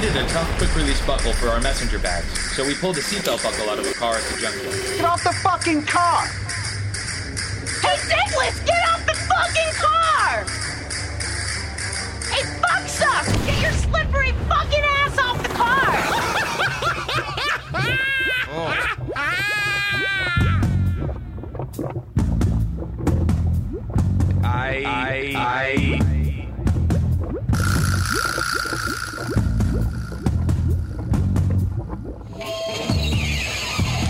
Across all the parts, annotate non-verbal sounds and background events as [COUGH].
needed a tough, quick-release buckle for our messenger bags, so we pulled a seatbelt buckle out of a car at the junction. Get off the fucking car! Hey, Dickless, get off the fucking car! Hey, fucksuck, get your slippery fucking ass off the car! [LAUGHS] I, I,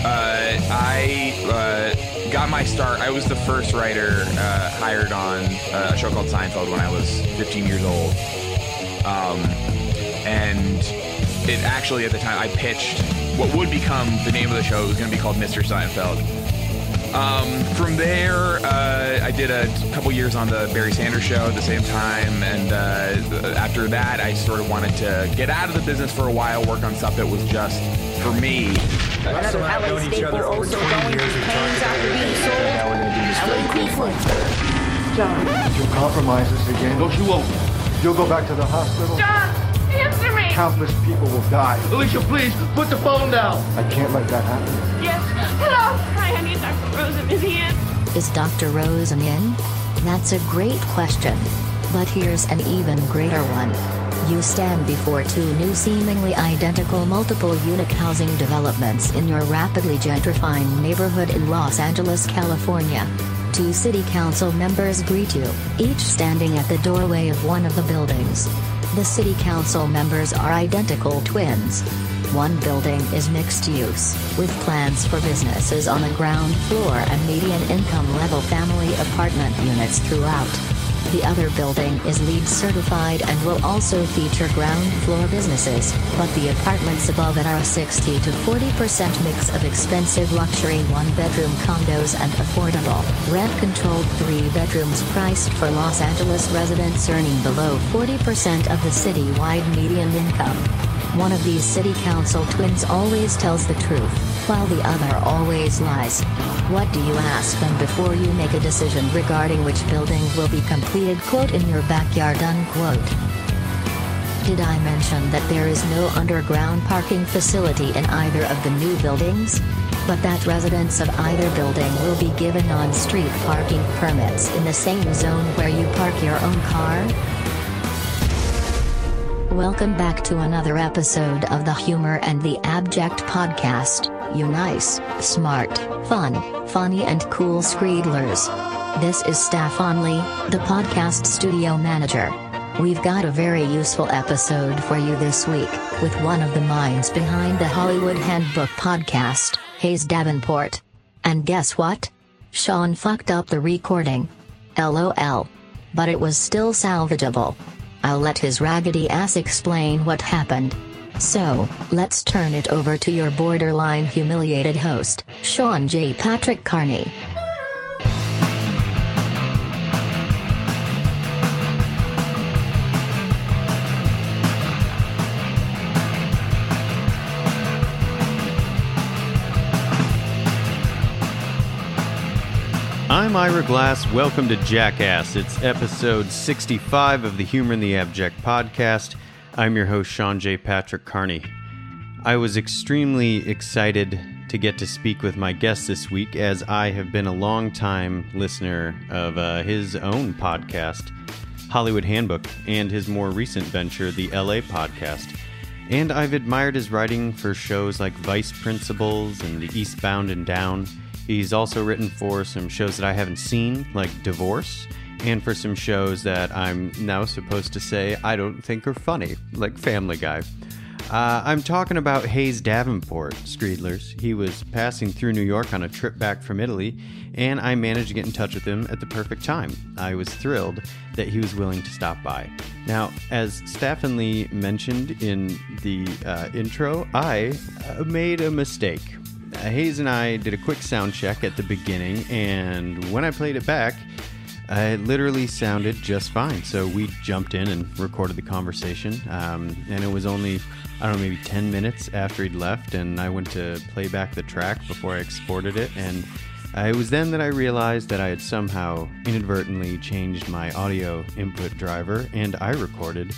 uh, I uh, got my start. I was the first writer uh, hired on uh, a show called Seinfeld when I was 15 years old. Um, and it actually, at the time, I pitched what would become the name of the show. It was going to be called Mr. Seinfeld. Um, from there, uh, I did a couple years on the Barry Sanders show at the same time, and uh, after that, I sort of wanted to get out of the business for a while, work on stuff that was just for me. Another LA staple also going through pains after being sold. LA People. You'll compromise us again. Don't you won't. You'll go back to the hospital. John, answer me! Countless people will die. Alicia, please, put the phone down. I can't let that happen. Yes, hello! Hi, I need Dr. Rosen. Is he in? Is Dr. Rosen in? That's a great question. But here's an even greater one. You stand before two new seemingly identical multiple unit housing developments in your rapidly gentrifying neighborhood in Los Angeles, California. Two city council members greet you, each standing at the doorway of one of the buildings. The city council members are identical twins. One building is mixed use, with plans for businesses on the ground floor and median income level family apartment units throughout. The other building is LEED certified and will also feature ground floor businesses, but the apartments above it are a 60 to 40% mix of expensive luxury one-bedroom condos and affordable, rent-controlled three bedrooms priced for Los Angeles residents earning below 40% of the city-wide median income. One of these city council twins always tells the truth, while the other always lies. What do you ask them before you make a decision regarding which building will be completed quote in your backyard unquote? Did I mention that there is no underground parking facility in either of the new buildings? But that residents of either building will be given on-street parking permits in the same zone where you park your own car? Welcome back to another episode of the Humor and the Abject podcast. You nice, smart, fun, funny, and cool Screedlers. This is Stefan Lee, the podcast studio manager. We've got a very useful episode for you this week, with one of the minds behind the Hollywood Handbook podcast, Hayes Davenport. And guess what? Sean fucked up the recording. LOL. But it was still salvageable. I'll let his raggedy ass explain what happened. So, let's turn it over to your borderline humiliated host, Sean J. Patrick Carney. I'm Ira Glass. Welcome to Jackass. It's episode 65 of the Humor and the Abject podcast. I'm your host, Sean J. Patrick Carney. I was extremely excited to get to speak with my guest this week, as I have been a long time listener of uh, his own podcast, Hollywood Handbook, and his more recent venture, the LA podcast. And I've admired his writing for shows like Vice Principals and The Eastbound and Down. He's also written for some shows that I haven't seen, like Divorce, and for some shows that I'm now supposed to say I don't think are funny, like Family Guy. Uh, I'm talking about Hayes Davenport, Screedlers. He was passing through New York on a trip back from Italy, and I managed to get in touch with him at the perfect time. I was thrilled that he was willing to stop by. Now, as Staffan Lee mentioned in the uh, intro, I uh, made a mistake. Uh, Hayes and I did a quick sound check at the beginning, and when I played it back, uh, it literally sounded just fine. So we jumped in and recorded the conversation, um, and it was only, I don't know, maybe 10 minutes after he'd left, and I went to play back the track before I exported it, and uh, it was then that I realized that I had somehow inadvertently changed my audio input driver, and I recorded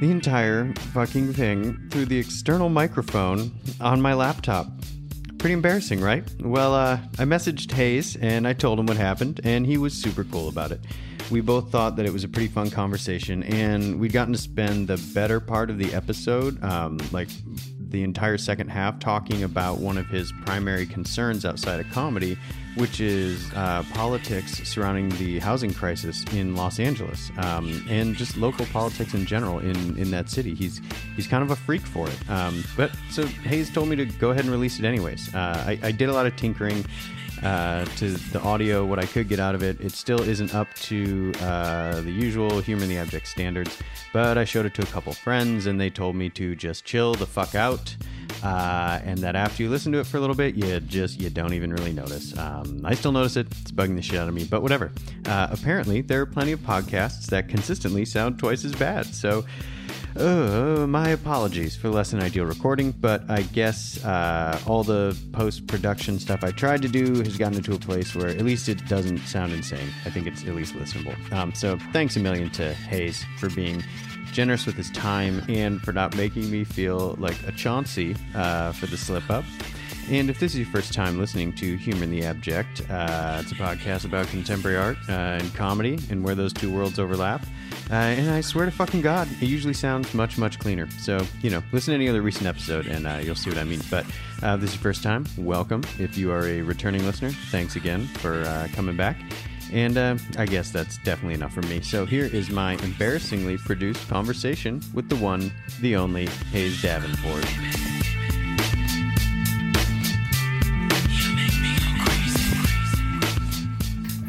the entire fucking thing through the external microphone on my laptop. Pretty embarrassing, right? Well, uh, I messaged Hayes and I told him what happened, and he was super cool about it. We both thought that it was a pretty fun conversation, and we'd gotten to spend the better part of the episode, um, like the entire second half, talking about one of his primary concerns outside of comedy, which is uh, politics surrounding the housing crisis in Los Angeles um, and just local politics in general in, in that city. He's he's kind of a freak for it. Um, but so Hayes told me to go ahead and release it anyways. Uh, I, I did a lot of tinkering. Uh, to the audio, what I could get out of it. It still isn't up to uh, the usual Humor in the Abject standards, but I showed it to a couple friends and they told me to just chill the fuck out. Uh, and that after you listen to it for a little bit, you just you don't even really notice. Um, I still notice it; it's bugging the shit out of me. But whatever. Uh, apparently, there are plenty of podcasts that consistently sound twice as bad. So, uh, my apologies for less than ideal recording, but I guess uh, all the post production stuff I tried to do has gotten into a place where at least it doesn't sound insane. I think it's at least listenable. Um, so thanks a million to Hayes for being generous with his time and for not making me feel like a Chauncey uh, for the slip up. And if this is your first time listening to Humor the Abject, uh, it's a podcast about contemporary art uh, and comedy and where those two worlds overlap. Uh, and I swear to fucking God, it usually sounds much, much cleaner. So, you know, listen to any other recent episode and uh, you'll see what I mean. But uh, if this is your first time, welcome. If you are a returning listener, thanks again for uh, coming back. And I guess that's definitely enough for me. So here is my embarrassingly produced conversation with the one, the only Hayes Davenport.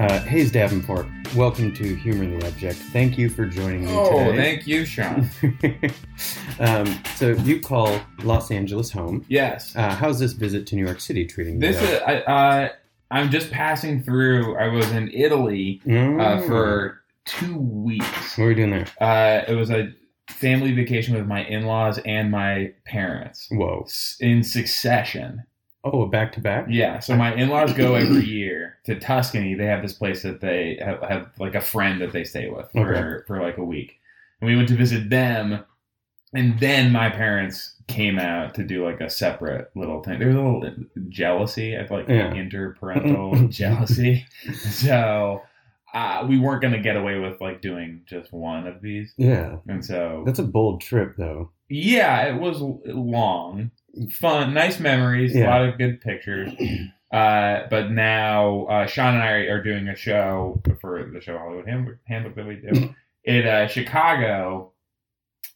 Uh, Hayes Davenport, welcome to Humor the Abject. Thank you for joining me Oh, today. Oh, thank you, Sean. [LAUGHS] um, so you call Los Angeles home. yes. Uh, how's this visit to New York City treating you? This is, I, uh, I'm just passing through. I was in Italy uh, Mm. for two weeks. What were you doing there? Uh, it was a family vacation with my in laws and my parents Whoa. s- in succession. Oh, back to back? Yeah, so my in laws go every year to Tuscany. They have this place that they have, have like a friend that they stay with for, Okay. for like a week. And we went to visit them. And then my parents came out to do like a separate little thing. There was a little jealousy, I like Yeah. interparental [LAUGHS] jealousy. [LAUGHS] So uh, we weren't going to get away with like doing just one of these. Yeah. And so, That's a bold trip, though. yeah, it was long, fun, nice memories, a lot of good pictures. [CLEARS THROAT] Uh, but now uh, Sean and I are doing a show for the show Hollywood Handbook, Handbook that we do [CLEARS THROAT] in uh, Chicago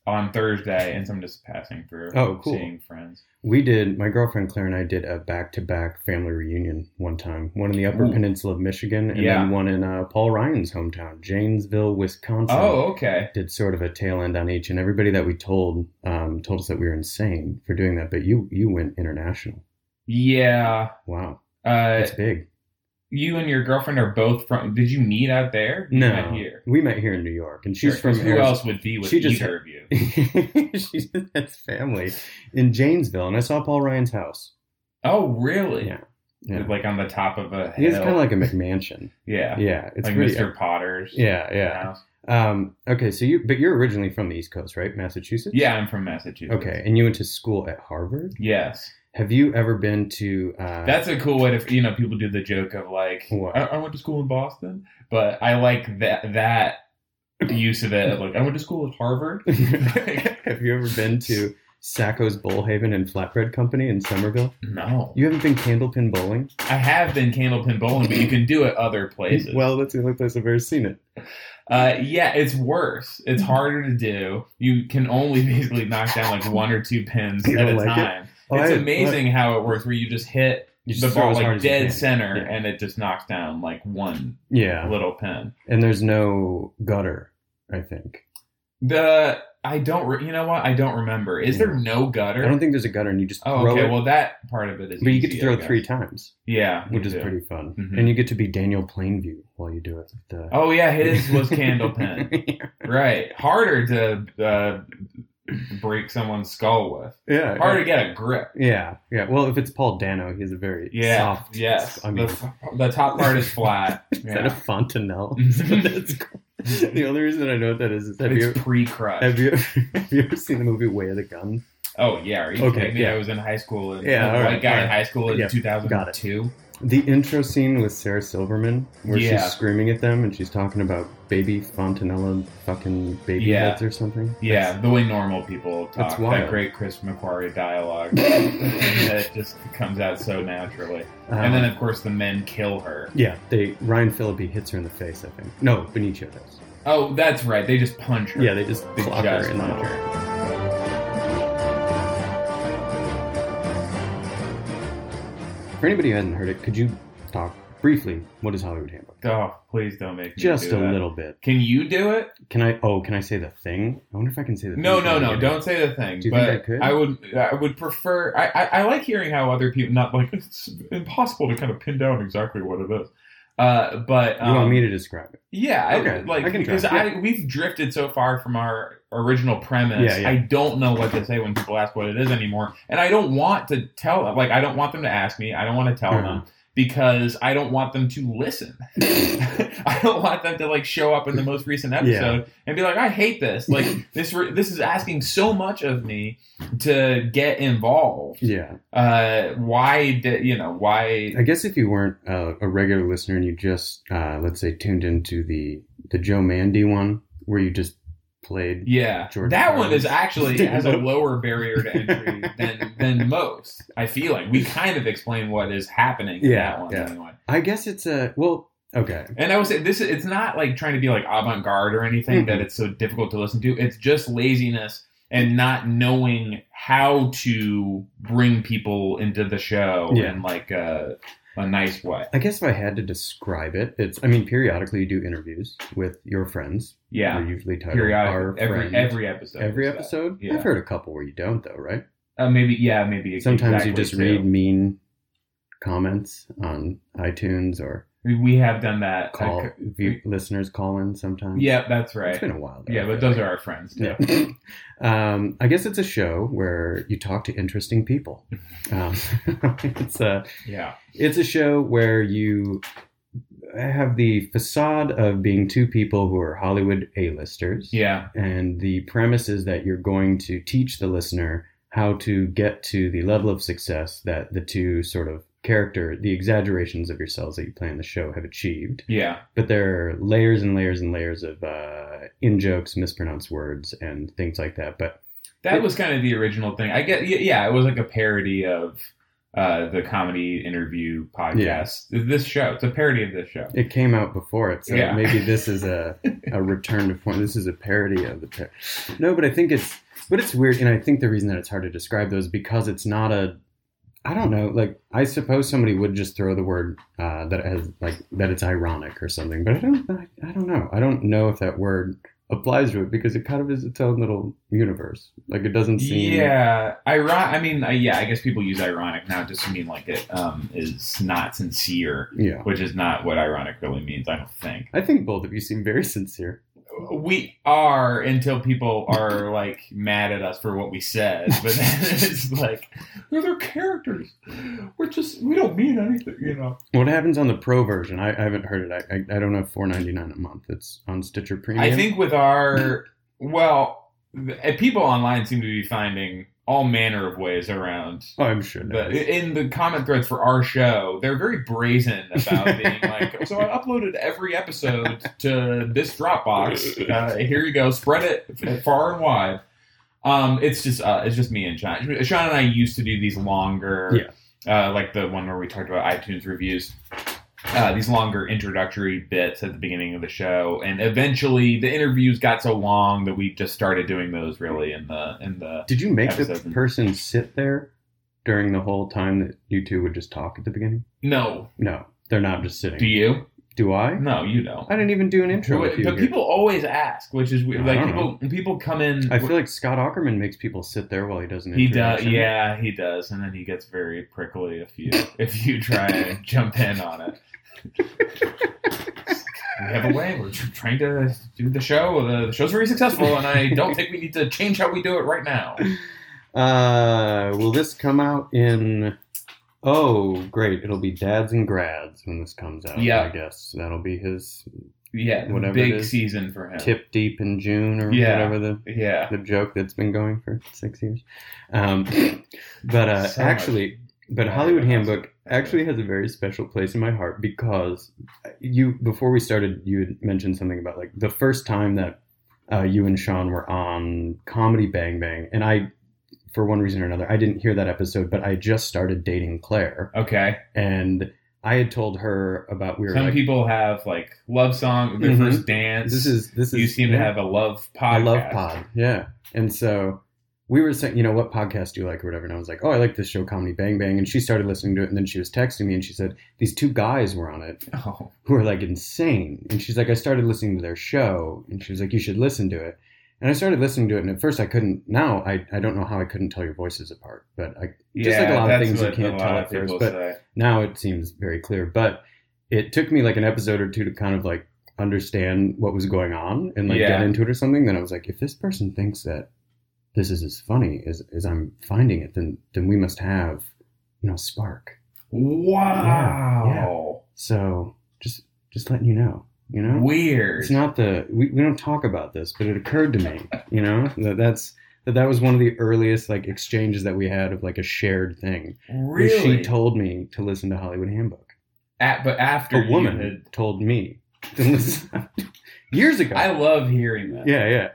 on Thursday, and so I'm just passing through, Oh, cool. seeing friends. We did, my girlfriend Claire and I did a back to back family reunion one time. One in the Upper Ooh. Peninsula of Michigan, and Yeah. then one in uh, Paul Ryan's hometown, Janesville, Wisconsin. Oh, okay. Did sort of a tail end on each, and everybody that we told um, told us that we were insane for doing that. But you you went international. Yeah. Wow, Uh, that's big. You and your girlfriend are both from. Did you meet out there? You No, met here. we met here in New York, and she's Sure, from who else would be with She just- either of you? [LAUGHS] she just has family in Janesville, and I saw Paul Ryan's house. Oh, really? Yeah. Yeah. Like on the top of a hill. kind of like a [LAUGHS] McMansion. yeah, Yeah, it's like pretty. Mr. Potter's. Yeah, yeah. Um, okay, so you, but you're originally from the East Coast, right? Massachusetts. Yeah, I'm from Massachusetts. Okay, and you went to school at Harvard. Yes, Have you ever been to? Uh, that's a cool way to. You know, people do the joke of like, I, I went to school in Boston, but I like that that use of it. Like, I went to school at Harvard. [LAUGHS] Have you ever been to Sacco's Bowl Haven and Flatbread Company in Somerville? no, You haven't been candlepin bowling? I have been candlepin bowling, but you can do it other places. Well, that's the only place I've ever seen it. Uh, yeah, it's worse. It's harder to do. You can only [LAUGHS] basically knock down like one or two pins at a like it? Oh, it's I- amazing how it works where you just hit You just the ball like dead center Yeah. and it just knocks down like one Yeah, little pin. and there's no gutter. I think. The I don't re- you know what I don't remember. Is there no gutter? I don't think there's a gutter, and you just oh, okay. it. Well, that part of it is. but you get to throw three times, Yeah, which is do. pretty fun, Mhm. and you get to be Daniel Plainview while you do it. The, Oh yeah, his was candlepin. [LAUGHS] right, harder to uh, break someone's skull with. yeah, Harder to get a grip. Yeah, yeah. Well, if it's Paul Dano, he's a very Yeah. soft. yes. I mean, the, the top part is flat. [LAUGHS] is that yeah. a fontanelle? [LAUGHS] That's cool. the only reason I know what that is is have you It's pre-crush. have you [LAUGHS] have you ever seen the movie Way of the Gun? Oh yeah, are you Okay, yeah. I was in high school. And, Yeah, all white right, guy all in high school in Yeah, 2002. The intro scene with Sarah Silverman, where Yeah. she's screaming at them and she's talking about baby Fontanella fucking baby Yeah. heads or something. Yeah, the way normal people That's talk. wild. That great Chris McQuarrie dialogue. [LAUGHS] that just comes out so naturally. and then, Um, of course, the men kill her. Yeah, they Ryan Phillippe hits her in the face. I think no, Benicio does. Oh, that's right. They just punch her. Yeah, they just They clock just her in the punch her. For anybody who hasn't heard it, could you talk briefly? What is Hollywood Handbook? Oh, please don't make me Just do a that. little bit. Can you do it? Can I? Oh, can I say the thing? I wonder if I can say the. No, thing no, no. Don't say the thing. Do you but think I could? I would. I would prefer. I, I, I like hearing how other people. Not like [LAUGHS] it's impossible to kind of pin down exactly what it is. Uh, but um, You want me to describe it? Yeah, I- like I can try. because Yeah. I we've drifted so far from our original premise. Yeah, yeah. I don't know what to say when people ask what it is anymore, and I don't want to tell them. Like I don't want them to ask me. I don't want to tell Mhm. them because I don't want them to listen. [LAUGHS] [LAUGHS] I don't want them to like show up in the most recent episode and be like, "I hate this. Like [LAUGHS] this. Re- this is asking so much of me to get involved. Yeah. Uh, why? Did, you know why? I guess if you weren't uh, a regular listener and you just, uh, let's say, tuned into the the Joe Mande one where you just played. Yeah, George that one is actually [LAUGHS] has a lower barrier to entry than than most. I feel like we kind of explain what is happening in Yeah, that one yeah. anyway. I guess it's a well. Okay. And I would say this: it's not like trying to be like avant garde or anything Mhm. that it's so difficult to listen to. It's just laziness and not knowing how to bring people into the show Yeah. in like a, a nice way. I guess if I had to describe it, it's. I mean, periodically you do interviews with your friends. Yeah, They're usually titled Our periodic every Friends. every episode. Every episode. Yeah. I've heard a couple where you don't, though, right? Uh, maybe yeah, maybe Sometimes you just too. read mean comments on iTunes or We- We have done that. call Uh, view, listeners call in sometimes. yeah, that's right. It's been a while. Though, Yeah, but those are our friends too. Yeah. [LAUGHS] um, I guess it's a show where you talk to interesting people. [LAUGHS] Um, [LAUGHS] it's a Yeah. it's a show where you have the facade of being two people who are Hollywood A-listers. Yeah. And the premise is that you're going to teach the listener how to get to the level of success that the two sort of character, the exaggerations of yourselves that you play in the show have achieved. Yeah. But there are layers and layers and layers of uh, in jokes, mispronounced words, and things like that. But That was kind of the original thing. I get, yeah, it was like a parody of uh, the comedy interview podcast. Yeah. This show, it's a parody of this show. it came out before it, so Yeah. maybe this is a, [LAUGHS] a return to form. This is a parody of the par- No, but I think it's but it's weird, and I think the reason that it's hard to describe those because it's not a. I don't know. Like I suppose somebody would just throw the word uh, that it has like that it's ironic or something, but I don't. I, I don't know. I don't know if that word applies to it because it kind of is its own little universe. Like it doesn't seem. Yeah, iron. I mean, uh, yeah, I guess people use ironic now just to mean like it um, is not sincere, Yeah. which is not what ironic really means. I don't think I think both of you seem very [LAUGHS] sincere. We are until people are [LAUGHS] like mad at us for what we said, but then [LAUGHS] it's like they're their characters. We're just we don't mean anything, you know. What happens on the pro version? I, I haven't heard it. I, I, I don't know. Four ninety nine a month. It's on Stitcher Premium. I think with our well, the- uh, people online seem to be finding all manner of ways around. Oh, I'm sure. The, in the comment threads for our show, they're very brazen [LAUGHS] about being like, "So I uploaded every episode to this Dropbox. [LAUGHS] Uh, here you go, spread it far and wide." Um, it's just uh, it's just me and Sean. Sean and I used to do these longer, uh, like the one where we talked about iTunes reviews. Uh, these longer introductory bits at the beginning of the show, and eventually the interviews got so long that we just started doing those really in the in the. Did you make the person sit there during the whole time that you two would just talk at the beginning? No, No, they're not just sitting. do you? Do I? No, you don't. I didn't even do an intro. But, with you but here. people always ask, which is weird. Like people, people come in. I feel like Scott Aukerman makes people sit there while he does an he does, yeah, he does, and then he gets very prickly if you [LAUGHS] if you try and jump in on it. [LAUGHS] we have a way. We're trying to do the show. The, the show's very successful, and I don't think we need to change how we do it right now. [LAUGHS] Uh, will this come out in? Oh, great! It'll be Dads and Grads when this comes out. Yeah. I guess that'll be his yeah, whatever big season for him. Tip deep in June or Yeah. whatever the Yeah, the joke that's been going for six years. Um, [LAUGHS] but uh, So actually, but Hollywood Handbook actually has a very special place in my heart because you before we started, you had mentioned something about like the first time that uh, you and Sean were on Comedy Bang Bang, and I. For one reason or another, I didn't hear that episode, but I just started dating Claire, okay. and I had told her about we were Some like, people have like love song, their Mhm. first dance. this is this is you seem to have a love podcast. I love pod. Yeah. And so we were saying, you know, what podcast do you like or whatever? And I was like, oh, I like this show, Comedy Bang Bang. And she started listening to it. And then she was texting me and she said, these two guys were on it Oh, who are like insane. And she's like, I started listening to their show. And she was like, you should listen to it. And I started listening to it. And at first I couldn't, now I, I don't know how I couldn't tell your voices apart. But I, just like a lot of things you can't tell at first. But say. now it seems very clear. But it took me like an episode or two to kind of like understand what was going on and like Yeah. get into it or something. Then I was like, if this person thinks that this is as funny as, as I'm finding it, then then we must have, you know, spark. Wow, So just just letting you know, you know, weird. it's not the we, we don't talk about this, but it occurred to me, you know, that that's that that was one of the earliest like exchanges that we had of like a shared thing. really. She told me to listen to Hollywood Handbook. At, but after A woman had, told me to listen [LAUGHS] years ago. I love hearing that. yeah,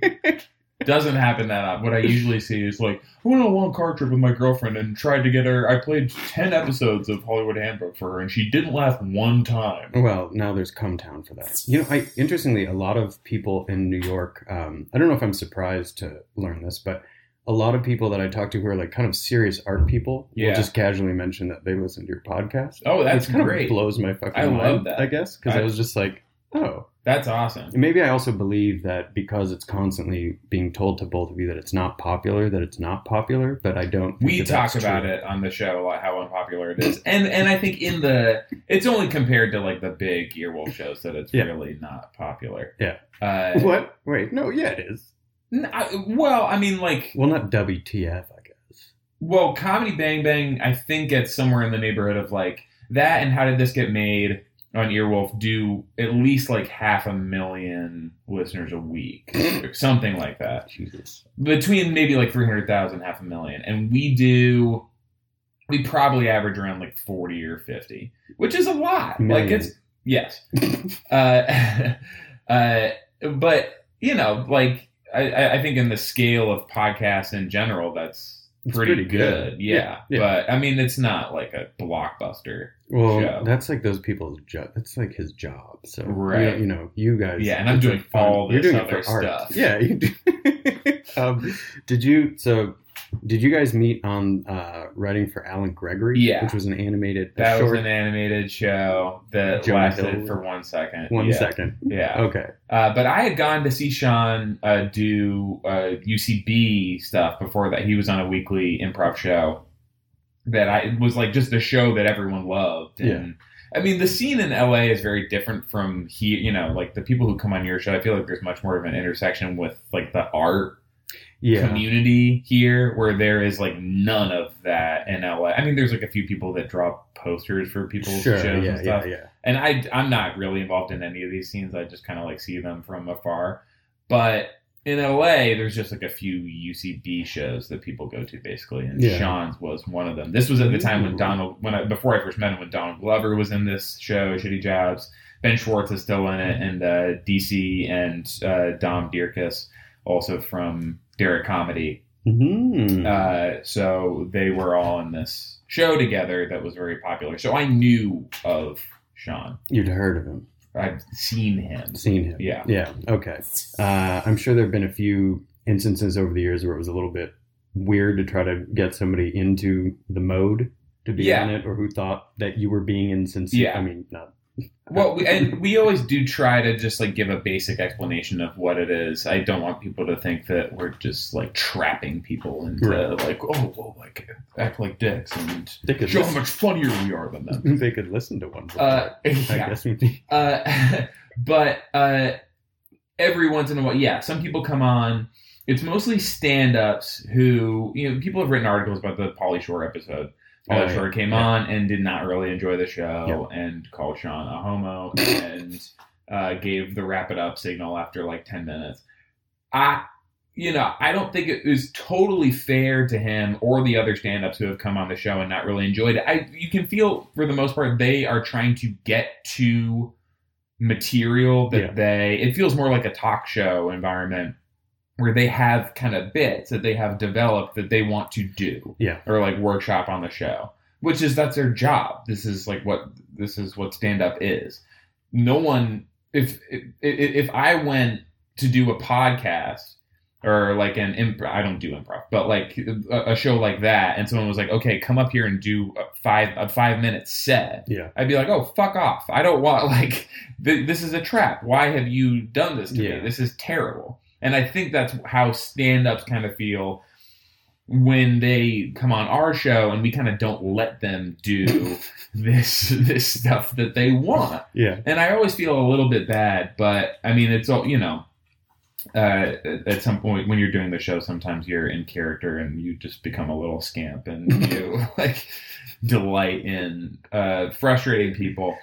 yeah. [LAUGHS] Doesn't happen that often. What I usually see is like, I went on a long car trip with my girlfriend and tried to get her. I played 10 episodes of Hollywood Handbook for her and she didn't laugh one time. Well, now there's Come Town for that. You know, I interestingly, a lot of people in New York. Um, I don't know if I'm surprised to learn this, but a lot of people that I talk to who are like kind of serious art people Yeah. will just casually mention that they listen to your podcast. Oh, that's Which kind great. of blows my fucking I love that. I guess because I, I- was just like, oh, That's awesome. And maybe I also believe that because it's constantly being told to both of you that it's not popular, that it's not popular. But I don't. Think We that talk about true. it on the show, a lot, how unpopular it is, and and I think in the it's only compared to like the big Earwolf shows that it's Yeah. really not popular. Yeah. Uh, What? Wait, no, yeah, it is. n- I- well, I mean, like, Well, not WTF, I guess. well, Comedy Bang Bang, I think it's somewhere in the neighborhood of like that, and How Did This Get Made on Earwolf do at least like half a million listeners a week, or [CLEARS THROAT] something like that. Jesus. between maybe like 300,000 half a million and we do we probably average around like 40 or 50 which is a lot like it's yes uh, [LAUGHS] uh, but you know like I- I, think in the scale of podcasts in general that's pretty, pretty good, good. Yeah. Yeah, but i mean it's not like a blockbuster Well, show. that's like those people's job. That's like his job. So Right. you know, you, know, you guys. Yeah, and I'm doing like fun. all You're this doing other for art. stuff. Yeah, you do. [LAUGHS] um, did you? So, did you guys meet on uh, writing for Allen Gregory? Yeah. which was an animated. that short, was an animated show that Jonah lasted Hill. for one second One yeah. second. yeah Okay. Uh, but I had gone to see Sean uh, do uh, UCB stuff before that. He was on a weekly improv show that I it was like just a show that everyone loved. And I mean, the scene in LA is very different from here. You know, like the people who come on your show, I feel like there's much more of an intersection with like the art Yeah. community here, where there is like none of that in LA. I mean, there's like a few people that draw posters for people's Sure. shows Yeah. and stuff Yeah. Yeah. and I I'm not really involved in any of these scenes. I just kind of like see them from afar. But in LA, there's just like a few UCB shows that people go to basically, and Yeah. Sean's was one of them. This was at the time when. Donald, when I, before I first met him, when Donald Glover was in this show, Shitty Jobs. Ben Schwartz is still in it, and uh, DC and uh, Dom Dierkes, also from Derrick Comedy. Mhm. Uh, so they were all in this show together that was very popular. So I knew of Sean. You'd heard of him, I've seen him. seen him. Yeah. Yeah. Okay. Uh, I'm sure there have been a few instances over the years where it was a little bit weird to try to get somebody into the mode to be Yeah. in it, or who thought that you were being insincere. Yeah. I mean, not. Well, we, and we always do try to just like give a basic explanation of what it is. I don't want people to think that we're just like trapping people into Right. like, oh, well, like act like dicks and show how much funnier we are than them. [LAUGHS] they could listen to one. Uh, I yeah. guess. [LAUGHS] Uh, [LAUGHS] but uh, every once in a while, yeah, some people come on. It's mostly stand-ups who, you know, people have written articles about the Pauly Shore episode. Pauly Oh. Shore came Yeah. on and did not really enjoy the show and called Sean a homo and uh, gave the wrap it up signal after like 10 minutes. I, you know, I don't think it was totally fair to him or the other stand ups who have come on the show and not really enjoyed it. I, you can feel for the most part they are trying to get to material that Yeah. they, it feels more like a talk show environment where they have kind of bits that they have developed that they want to do Yeah. or like workshop on the show which is that's their job this is like what this is what stand up is no one if if if I went to do a podcast or like an improv I don't do improv but like a, a show like that and someone was like okay come up here and do a five a 5 minute set Yeah. I'd be like, oh, fuck off. I don't want, [LAUGHS] like, th- this is a trap. Why have you done this to Yeah. me? This is terrible. And I think that's how stand ups kind of feel when they come on our show and we kind of don't let them do [LAUGHS] this this stuff that they want. Yeah. And I always feel a little bit bad, but I mean, it's all, you know, uh, at some point when you're doing the show, sometimes you're in character and you just become a little scamp and [LAUGHS] you like delight in uh, frustrating people.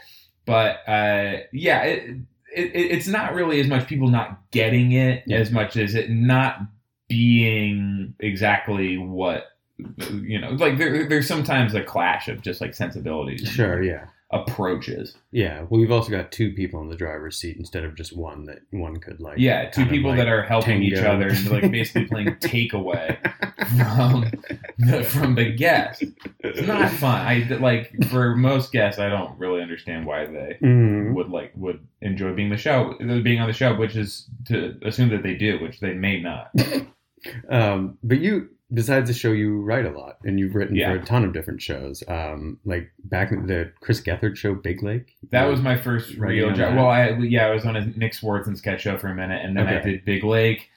But uh, yeah, it, it, it's not really as much people not getting it Yeah. as much as it not being exactly what you know. Like there, there's sometimes a clash of just like sensibilities, Sure. Yeah. Approaches. Yeah. Well, we've also got two people in the driver's seat instead of just one that one could like. Yeah, two people like, that are helping each other and like basically playing [LAUGHS] takeaway from the, from the guest. It's not fun. I like for most guests, I don't really understand why they Mhm. would like would enjoy being the show, being on the show, which is to assume that they do, which they may not. [LAUGHS] Um, but you, besides the show, you write a lot, and you've written Yeah. for a ton of different shows. Um, like back in the Chris Gethard show, Big Lake. That was my first real job. Well, I yeah, I was on a Nick Swardson sketch show for a minute, and then I did Big Lake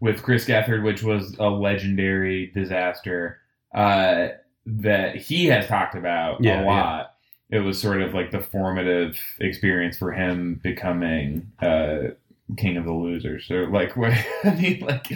with Chris Gethard, which was a legendary disaster uh, that he has talked about Yeah, a lot. It was sort of like the formative experience for him becoming uh, king of the losers. So, like, [LAUGHS] what I mean, like,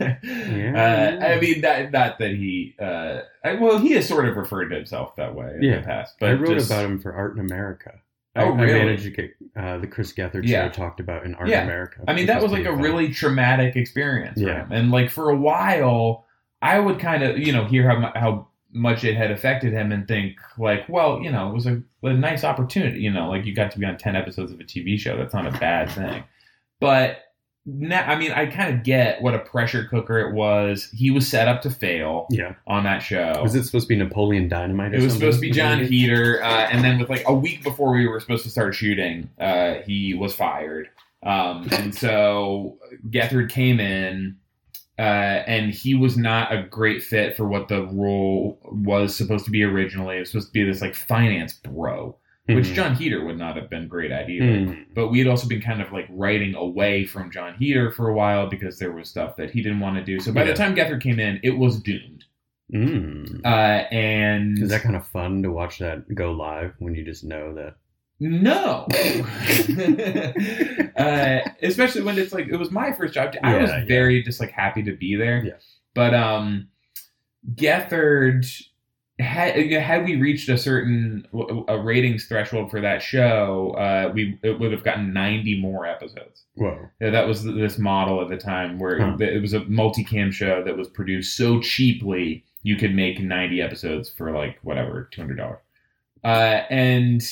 uh, I mean, not, not that he, uh, I, well, he has sort of referred to himself that way in Yeah. the past. But I wrote just- about him for Art in America. Oh, I, really? I managed to get uh, the Chris Gethard Yeah. show talked about in Art Yeah. in America. I mean, that was like a fun. really traumatic experience for Yeah. him. And like for a while, I would kind of, you know, hear how, how much it had affected him and think like, well, you know, it was a, a nice opportunity, you know, like you got to be on 10 episodes of a TV show. That's not a bad thing. But now, I mean, I kind of get what a pressure cooker it was. He was set up to fail Yeah. on that show. Was it supposed to be Napoleon Dynamite? Or It was something? supposed to be Jon Heder, uh, and then with like a week before we were supposed to start shooting, uh, he was fired. Um, and so Gethard came in, uh, and he was not a great fit for what the role was supposed to be originally. It was supposed to be this like finance bro, which Mhm. Jon Heder would not have been great at either. Mhm. But we had also been kind of like writing away from Jon Heder for a while because there was stuff that he didn't want to do. So by Yeah. the time Gethard came in, it was doomed. Mm. Uh, and Is that kind of fun to watch that go live when you just know that? No. [LAUGHS] [LAUGHS] uh, especially when it's like it was my first job. I Yeah, was yeah. very just like happy to be there. Yeah. But um Gethard had had we reached a certain a ratings threshold for that show, uh, we it would have gotten ninety more episodes. Whoa. Yeah, that was this model at the time where Huh. it was a multicam show that was produced so cheaply you could make 90 episodes for like whatever $200 uh, and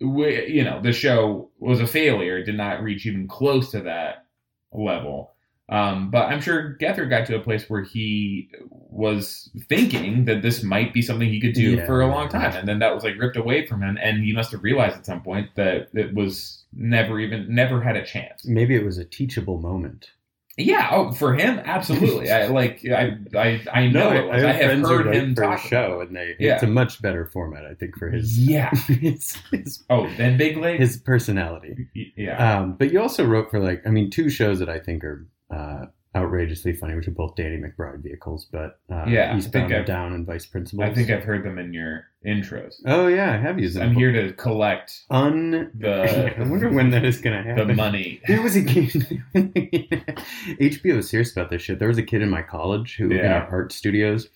we, you know the show was a failure it did not reach even close to that level um, but i'm sure Gethard got to a place where he was thinking that this might be something he could do Yeah. for a long time and then that was like ripped away from him and he must have realized at some point that it was never even never had a chance Maybe it was a teachable moment. yeah, oh, for him, absolutely. I [LAUGHS] like, I, I, I know it was. I, have friends who heard him for talk. the show, and they Yeah. it's a much better format, I think, for his Yeah. [LAUGHS] his, his, Oh, then Big Lake. his personality. Yeah, Um, but you also wrote for like, I mean, two shows that I think are uh, outrageously funny, which are both Danny McBride vehicles, but uh, Yeah, Eastbound and Down and Vice Principals. I think I've heard them in your intros. Oh yeah, I have used them. I'm here to collect Un. the [LAUGHS] I wonder when that is going to happen. the money. [LAUGHS] There was a kid. [LAUGHS] HBO was serious about this shit. There was a kid in my college who in our art studios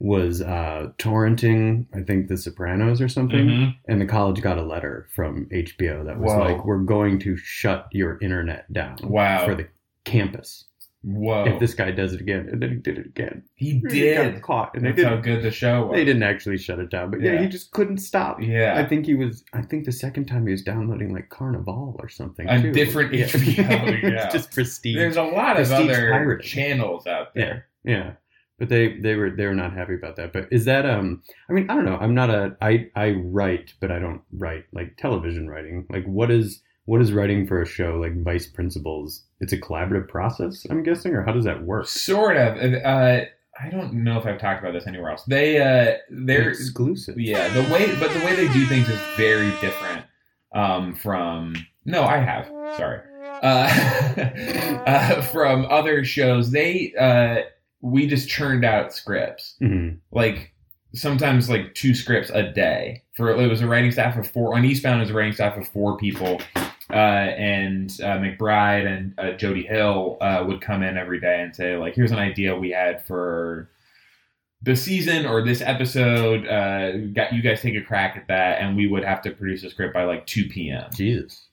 was uh, torrenting, I think, The Sopranos or something, Mhm. and the college got a letter from HBO that was Whoa. like, "We're going to shut your internet down Wow. for the campus Whoa. if this guy does it again." And then he did it again. he He did. got caught, and they That's how good the show was. They didn't actually shut it down, but yeah, Yeah. he just couldn't stop. Yeah. I think he was. I think the second time he was downloading like Carnival or something. A too. different Yeah. HBO, [LAUGHS] yeah. just prestige. There's a lot of Prestige other pirating. channels out yeah, there. yeah. But they they were they were not happy about that. But is that um? I mean, I don't know. I'm not a I I write, but I don't write like television writing. Like what is what is writing for a show like Vice Principals? It's a collaborative process, I'm guessing, or how does that work? Sort of. Uh, I don't know if I've talked about this anywhere else. They uh, they're exclusive. yeah. The way, but the way they do things is very different um, from. No, I have. Sorry. Uh, [LAUGHS] uh, from other shows, they uh, we just churned out scripts Mhm. like sometimes like two scripts a day. For it was a writing staff of four on Eastbound. It was a writing staff of four people, uh, and uh, McBride and uh, Jody Hill uh, would come in every day and say like, "Here's an idea we had for." The season or this episode, uh, got you guys take a crack at that, and we would have to produce a script by like two p.m. Jesus.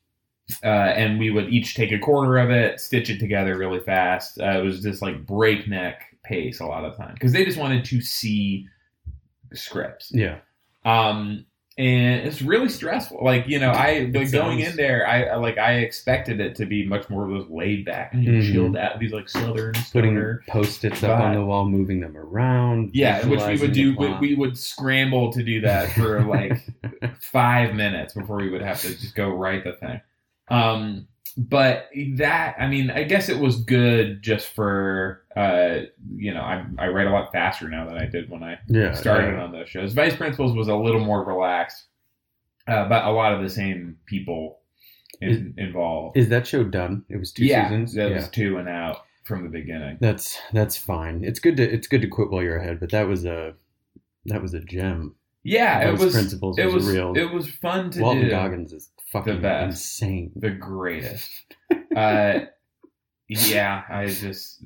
Uh, and we would each take a quarter of it, stitch it together really fast. Uh, it was just like breakneck pace a lot of the time because they just wanted to see scripts. Yeah. Um, and it's really stressful. Like you know, I like going in there. I I- like I expected it to be much more of those laid back and Mhm. chilled out. These like southern Putting post-its up on the wall, moving them around. Yeah, which we would do. We, we would scramble to do that for like [LAUGHS] five minutes before we would have to just go write the thing. Um, but that, I mean, I guess it was good just for, uh, you know, I, I write a lot faster now than I did when I yeah, started yeah. on those shows. Vice Principals was a little more relaxed, uh, but a lot of the same people in, involved. Is that show done? It was two yeah, seasons. that yeah. was two and out from the beginning. That's that's fine. It's good to it's good to quit while you're ahead, but that was a that was a gem. Yeah, it was. principles it was was real. It was fun to Walton do. Goggins is fucking best. insane. the greatest. [LAUGHS] uh, yeah, I just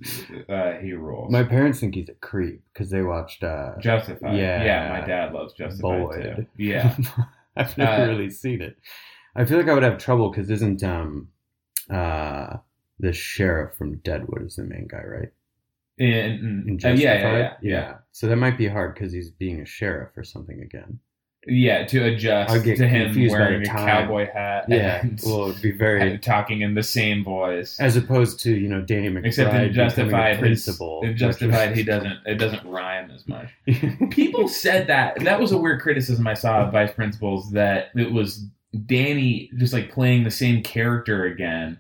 uh, he rules. My parents think he's a creep because they watched uh, Justified. Yeah. yeah, my dad loves Justified Boyd. too. Yeah, [LAUGHS] I've never Uh, really seen it. I feel like I would have trouble because isn't um uh the sheriff from Deadwood is the main guy, right? in, In uh, yeah, yeah, yeah, yeah, So that might be hard because he's being a sheriff or something again. Yeah. To adjust I'll get to him confused by wearing the a time. cowboy hat, Yeah, and, well, it'd be very and talking in the same voice. as opposed to you know Danny McBride Except in becoming a Justified, his, principal. in Justified, he doesn't. It doesn't rhyme as much. [LAUGHS] People said that that was a weird criticism I saw of Vice Principals that it was Danny just like playing the same character again.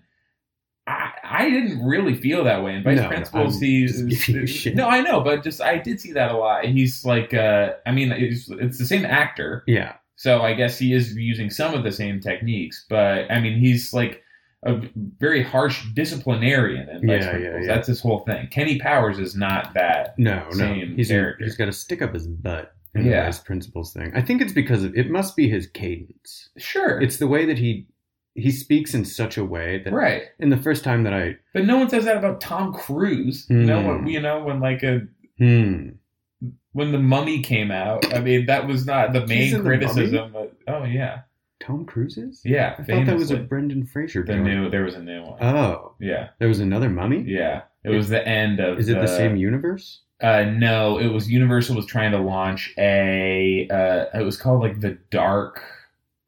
I, didn't really feel that way And Vice No, Principals. I'm He's just giving you shit. no, I know, but just I did see that a lot. He's like, uh, I mean, it's, it's the same actor, yeah, so I guess he is using some of the same techniques. But I mean, he's like a very harsh disciplinarian in Vice Yeah, yeah, Principals. yeah. That's his whole thing. Kenny Powers is not that. no, no, he's character. he's got to stick up his butt in Yeah. his principals thing. I think it's because of, it must be his cadence. Sure, It's the way that he he speaks in such a way that right. In the first time that I But no one says that about Tom Cruise. Hmm. No one, you know, when like a hmm when the Mummy came out. I mean, that was not the main in The criticism. But, oh yeah, Tom Cruise's yeah. I thought that was a. Brendan Fraser the joint. new. There was a new one. Oh, yeah, there was another Mummy. yeah. It was the end of. Is it the same universe? Uh, no, it was Universal was trying to launch a. Uh, it was called like the Dark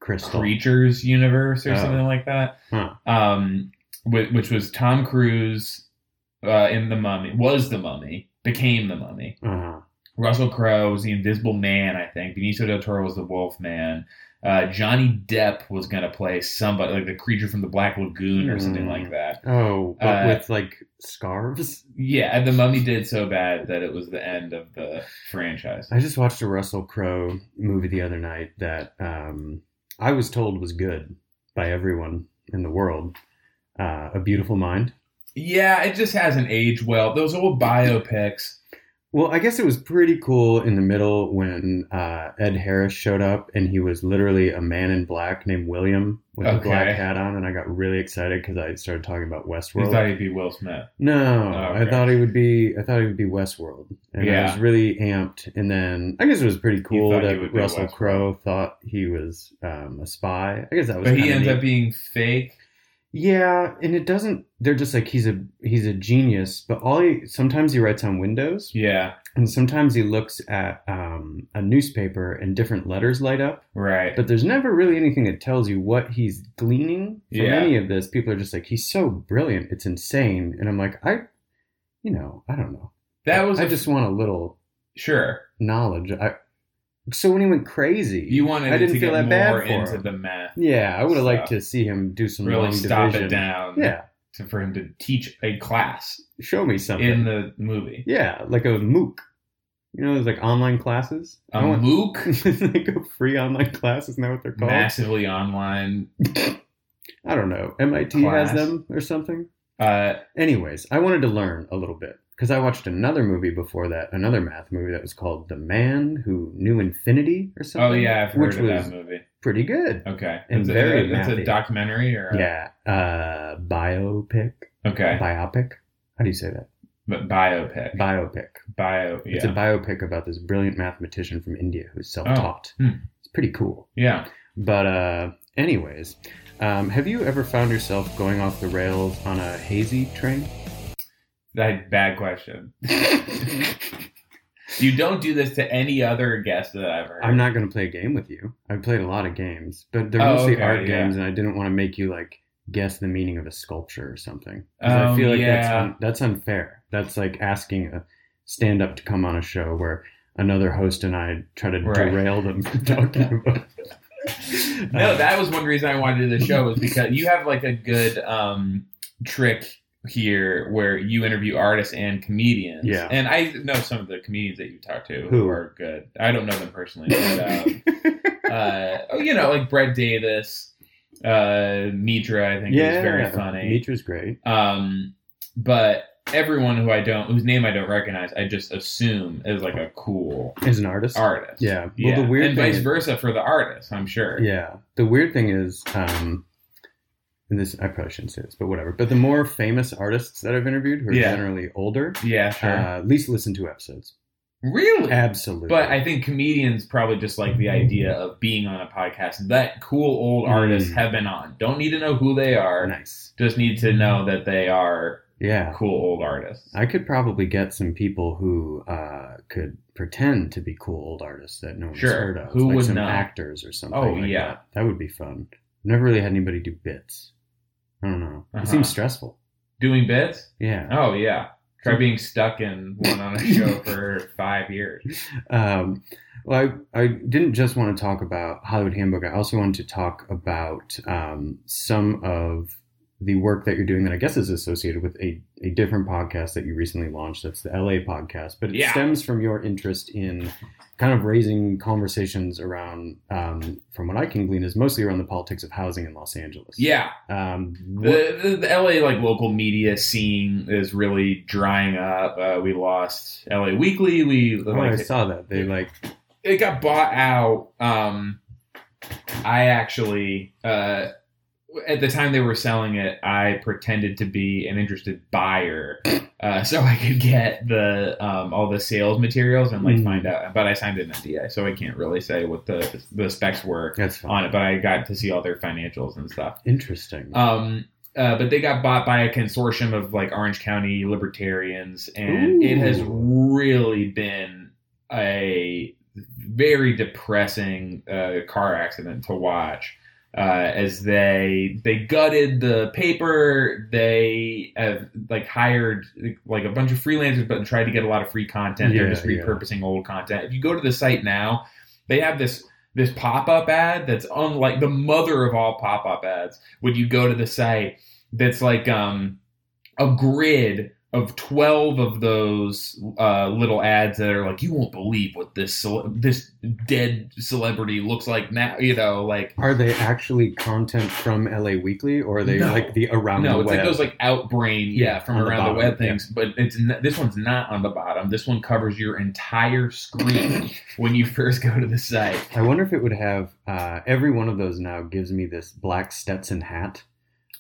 Crystal. Creatures universe or Oh. something like that. Huh. Um, which, which was Tom Cruise, uh, in the Mummy was the Mummy became the Mummy. Uh-huh. Russell Crowe was the Invisible Man, I think. Benicio del Toro was the Wolf Man. Uh, Johnny Depp was going to play somebody like the creature from the Black Lagoon or something Hmm. like that. Oh, but Uh, with like scarves. Yeah, and the Mummy did so bad that it was the end of the franchise. I just watched a Russell Crowe movie the other night that um, I was told was good by everyone in the world. Uh, a Beautiful Mind. Yeah, it just hasn't aged well. Those old biopics. Well, I guess it was pretty cool in the middle when uh, Ed Harris showed up, and he was literally a man in black named William with a black hat on, and I got really excited because I started talking about You Westworld. thought he'd be Will Smith. No, Oh, I thought he would be. I thought he would be Westworld, and I was really amped. And then I guess it was pretty cool that Russell Crowe thought he was um, a spy. I guess that was. But he ends neat. up being fake. Yeah, and it doesn't. They're just like he's a he's a genius, but all he sometimes he writes on windows, Yeah, and sometimes he looks at um, a newspaper and different letters light up. right. But there's never really anything that tells you what he's gleaning from Yeah. any of this. People are just like, he's so brilliant, it's insane, and I'm like, I, you know, I don't know. that was I a- just want a little sure. knowledge. I so when he went crazy, You wanted I didn't to feel that bad for into him. the math. Yeah, I would have liked to see him do some Really long stop division. it down. Yeah, To, for him to teach a class show me something. in the movie. Yeah, like a MOOC. You know, there's like online classes. A I want- MOOC, [LAUGHS] like a free online class. Isn't that what they're called? massively online. [LAUGHS] I don't know. MIT Class. has them or something. Uh, Anyways, I wanted to learn a little bit because I watched another movie before that, another math movie that was called The Man Who Knew Infinity or something. oh yeah, I've heard which of was that movie. pretty good. Okay, and it's, a, very it's a documentary or a- Yeah, uh, biopic, Okay, biopic. How do you say that? but biopic, Biopic. bio. It's a biopic about this brilliant mathematician from India who's self-taught. Hmm. It's pretty cool. yeah. But uh, anyways, um, have you ever found yourself going off the rails on a hazy train? That bad question. [LAUGHS] you don't do this to any other guest that I've heard. I'm not going to play a game with you. I've played a lot of games, but they're Oh, mostly okay, art yeah. games, and I didn't want to make you like guess the meaning of a sculpture or something. 'Cause I Um, feel like that's un- that's unfair. That's like asking a stand-up to come on a show where another host and I try to Right. derail them from [LAUGHS] talking about. No, that was one reason I wanted to do the show was because you have like a good um, trick here where you interview artists and comedians. Yeah. and I know some of the comedians that you talk to Who? are good. I don't know them personally, but um, [LAUGHS] uh, oh, you know, like Brett Davis, uh, Mitra. I think yeah, is very funny. Mitra's great. Um, but everyone who I don't, whose name I don't recognize, I just assume is like a cool As an artist, artist. Yeah. Well, yeah. the weird and vice is- versa for the artist. I'm sure. Yeah. The weird thing is, um, and this I probably shouldn't say this, but whatever. But the more famous artists that I've interviewed, who are Yeah. generally older, Yeah, sure. uh, at least listen to episodes. really? Absolutely. But I think comedians probably just like the idea of being on a podcast that cool old artists Mm. have been on. Don't need to know who they are. nice. Just need to know that they are Yeah. cool old artists. I could probably get some people who uh, could pretend to be cool old artists that no one's Sure. heard of. Who like would some know? actors or something. Oh, like yeah. That. That would be fun. Never really had anybody do bits. I don't know. Uh-huh. It seems stressful. Doing bits? Yeah. Oh yeah. Try being stuck in one on a show [LAUGHS] for five years. Um, well, I, I didn't just want to talk about Hollywood Handbook. I also wanted to talk about um, some of the work that you're doing that I guess is associated with a, a different podcast that you recently launched. That's the LA podcast, but it Yeah. stems from your interest in kind of raising conversations around, um, from what I can glean, is mostly around the politics of housing in Los Angeles. Yeah. Um, The, the, the LA like local media scene is really drying up. Uh, we lost LA Weekly. We oh, like I saw that. They like, it got bought out. Um, I actually, uh, at the time they were selling it, I pretended to be an interested buyer, [COUGHS] uh, so I could get the um, all the sales materials and like Mhm. find out. But I signed an NDA, so I can't really say what the the specs were on it. But I got to see all their financials and stuff. Interesting. Um, uh, but they got bought by a consortium of like Orange County libertarians, and it has really been a very depressing uh, car accident to watch. Uh, as they they gutted the paper, they have like hired like a bunch of freelancers, but tried to get a lot of free content. They're Yeah, just yeah. repurposing old content. If you go to the site now, they have this this pop up ad that's unlike the mother of all pop up ads. When you go to the site, that's like um a grid of 12 of those uh, little ads that are like you won't believe what this cele- this dead celebrity looks like now you know like Are they actually content from LA Weekly, or are they No. like the around the web no the it's web? like those like outbrain yeah, Yeah, from on the around the, bottom, web things but it's n- this one's not on the bottom this one covers your entire screen [LAUGHS] when you first go to the site I wonder if it would have uh, every one of those now gives me this black Stetson hat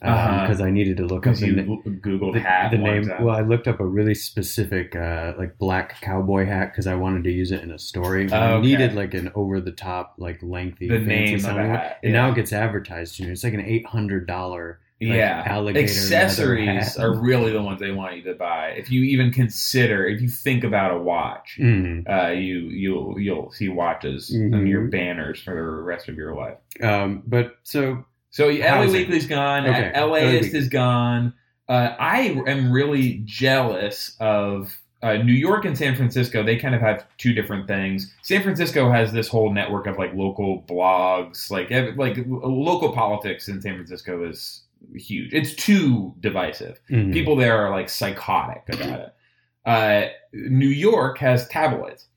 because Uh-huh. I needed to look up the, you googled the, hat the name. out. Well, I looked up a really specific uh, like black cowboy hat because I wanted to use it in a story. Oh, I okay. needed like an over the top, like lengthy, The name of sounding the hat, And yeah. now it gets advertised to you. It's like an eight hundred dollar. like, yeah, alligator accessories are really the ones they want you to buy. If you even consider, if you think about a watch, Mm. uh, you you'll you'll see watches Mhm. on your banners for the rest of your life. Um, but so So LA Housing. Weekly's gone. Okay, LA LAist Weekly. is gone. Uh, I am really jealous of uh, New York and San Francisco. They kind of have two different things. San Francisco has this whole network of like local blogs, like like local politics in San Francisco is huge. It's too divisive. mm. People there are like psychotic about it. Uh, New York has tabloids.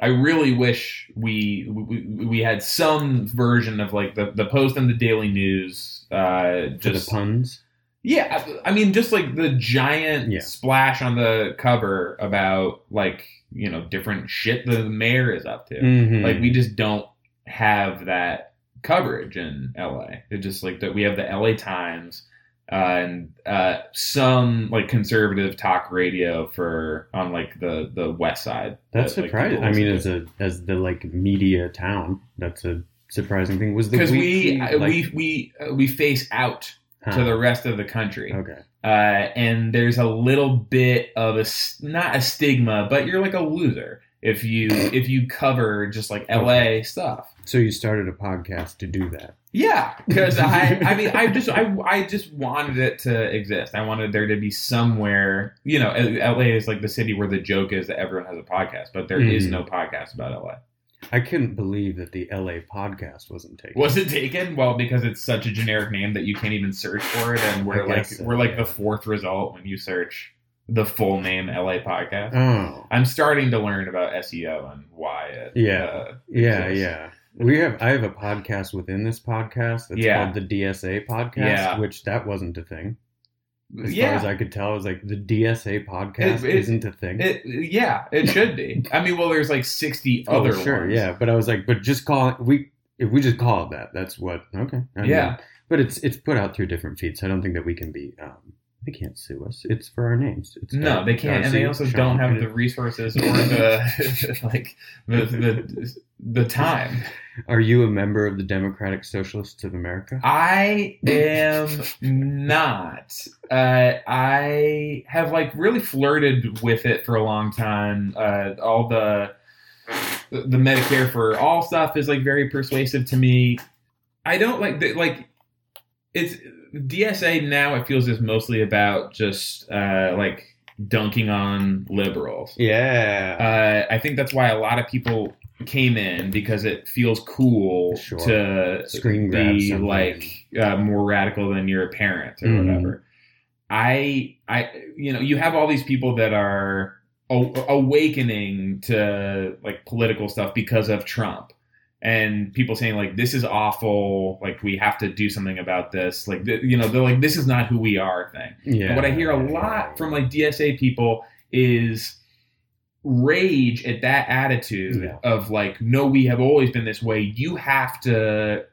I really wish we, we we had some version of like the the Post and the Daily News. Uh, just puns. yeah, I mean, just like the giant Yeah. splash on the cover about like you know different shit the mayor is up to. Mhm. Like we just don't have that coverage in LA. It's just like that we have the LA Times uh, and uh, some like conservative talk radio for on like the the west side. That's that, surprising. people I mean, as a as the like media town, that's a surprising thing. Was the because we uh, like, we we uh, we face out huh. to the rest of the country. okay. uh, and there's a little bit of a not a stigma, but you're like a loser if you if you cover just like LA Okay. stuff. So you started a podcast to do that. Yeah, because [LAUGHS] I I mean I just I I just wanted it to exist. I wanted there to be somewhere you know LA is like the city where the joke is that everyone has a podcast, but there is Mhm. no podcast about LA. I couldn't believe that the LA podcast wasn't taken. Was it taken? Well, because it's such a generic name that you can't even search for it, and we're like so, we're like yeah. the fourth result when you search the full name LA podcast. Oh, I'm starting to learn about SEO and why it. Yeah. uh, yeah, exists. yeah. We have. I have a podcast within this podcast. It's Yeah. called the DSA podcast, Yeah. which that wasn't a thing. As yeah. far as I could tell, it was like the DSA podcast It- isn't a thing. It, yeah, it should be. [LAUGHS] I mean, well, there's like 60 oh, other sure, ones. yeah. But I was like, but just call it. We if we just call it that, that's what. Okay. I mean, Yeah. but it's it's put out through different feeds. So I don't think that we can be. Um, they can't sue us. It's for our names. It's No, they can't, and they also Sean, don't have the resources or the [LAUGHS] [LAUGHS] like the the the time. Are you a member of the Democratic Socialists of America? I am not. Uh, I have like really flirted with it for a long time. Uh, all the the Medicare for all stuff is like very persuasive to me. I don't like the, like it's DSA now. It feels is mostly about just uh, like dunking on liberals. Yeah. Uh, I think that's why a lot of people came in because it feels cool Sure. to Screen be like uh, more radical than your parent or Mhm. whatever. I, I, you know, you have all these people that are awakening to like political stuff because of Trump. And people saying like this is awful, like we have to do something about this. Like th- you know, they're like this is not who we are thing. yeah. And what I hear a lot from like DSA people is rage at that attitude Yeah. of like, no, we have always been this way. You have to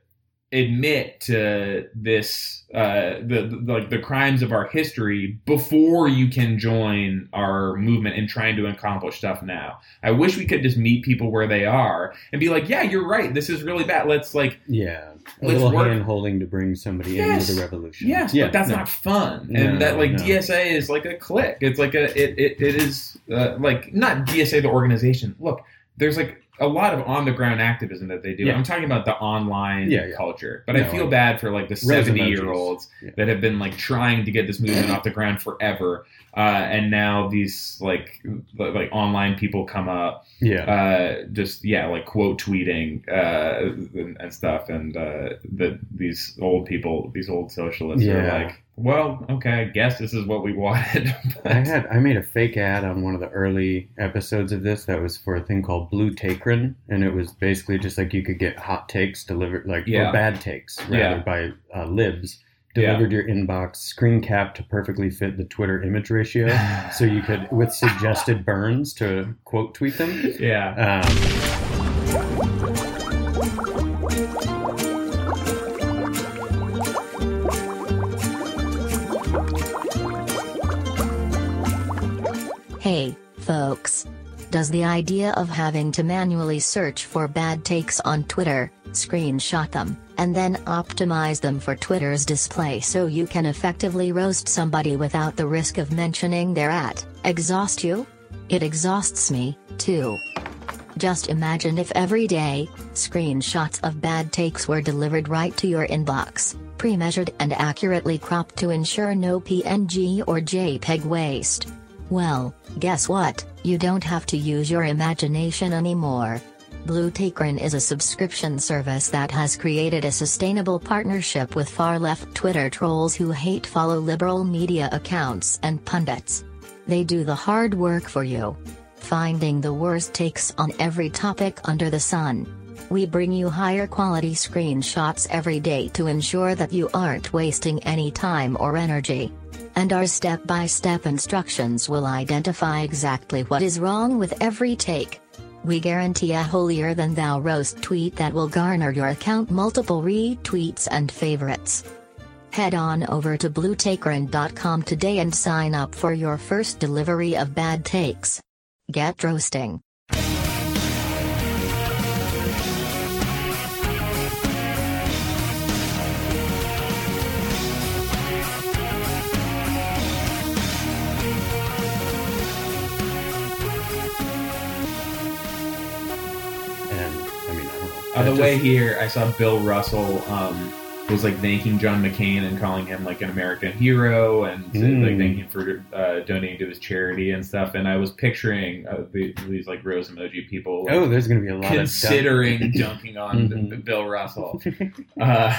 admit to this, uh, the, the like the crimes of our history before you can join our movement and trying to accomplish stuff now. I wish we could just meet people where they are and be like, yeah, you're right. This is really bad. Let's like Yeah. A little work- hand holding to bring somebody Yes. into the revolution. Yes, yeah, but that's no. not fun. No, and that like no. DSA is like a clique. It's like a it it, it is uh, like not DSA the organization. Look, there's like a lot of on the ground activism that they do. Yeah. I'm talking about the online Yeah, yeah. culture. But No, I feel bad for like the 70 year olds that have been like trying to get this movement off the ground forever. Uh, and now these like like online people come up Yeah. uh, just yeah, like quote tweeting uh, and, and stuff, and uh, that these old people, these old socialists, are like well, okay, I guess this is what we [LAUGHS] wanted. I had I made a fake ad on one of the early episodes of this that was for a thing called Blue Takerin, and it was basically just like you could get hot takes delivered, like Yeah. or bad takes rather Yeah. by uh, libs delivered to your inbox, screen cap to perfectly fit the Twitter image ratio, [LAUGHS] so you could with suggested burns to quote tweet them. yeah. Um, Hey, folks. Does the idea of having to manually search for bad takes on Twitter, screenshot them, and then optimize them for Twitter's display so you can effectively roast somebody without the risk of mentioning their at, exhaust you? It exhausts me, too. Just imagine if every day, screenshots of bad takes were delivered right to your inbox, pre measured and accurately cropped to ensure no PNG or JPEG waste. Well, guess what? You don't have to use your imagination anymore. Blue Takerin is a subscription service that has created a sustainable partnership with far left Twitter trolls who hate follow liberal media accounts and pundits. They do the hard work for you. Finding the worst takes on every topic under the sun. We bring you higher quality screenshots every day to ensure that you aren't wasting any time or energy. And our step by step instructions will identify exactly what is wrong with every take. We guarantee a holier than thou roast tweet that will garner your account multiple retweets and favorites. Head on over to bluetakerin.com today and sign up for your first delivery of bad takes. Get roasting. On the way here, I saw Bill Russell um, was like thanking John McCain and calling him like an American hero and Mm. like thanking him for uh, donating to his charity and stuff. And I was picturing uh, the, these like rose emoji people like, Oh, there's going to be a lot considering [LAUGHS] dunking on Mhm. Bill Russell. [LAUGHS] Uh,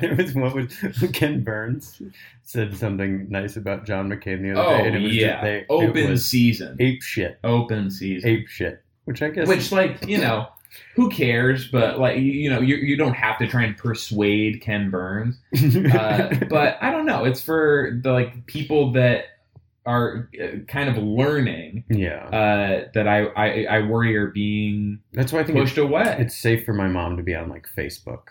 there was what was Ken Burns said something nice about John McCain the other oh day, and it was yeah, just, they, open season, ape shit, open season. ape shit, which I guess Which, like, you [LAUGHS] know, who cares? But like, you, you know, you you don't have to try and persuade Ken Burns. [LAUGHS] Uh, but I don't know. It's for the like people that are uh, kind of learning yeah, uh, that I, I I worry are being that's why I think pushed it's, away. it's safe for my mom to be on like Facebook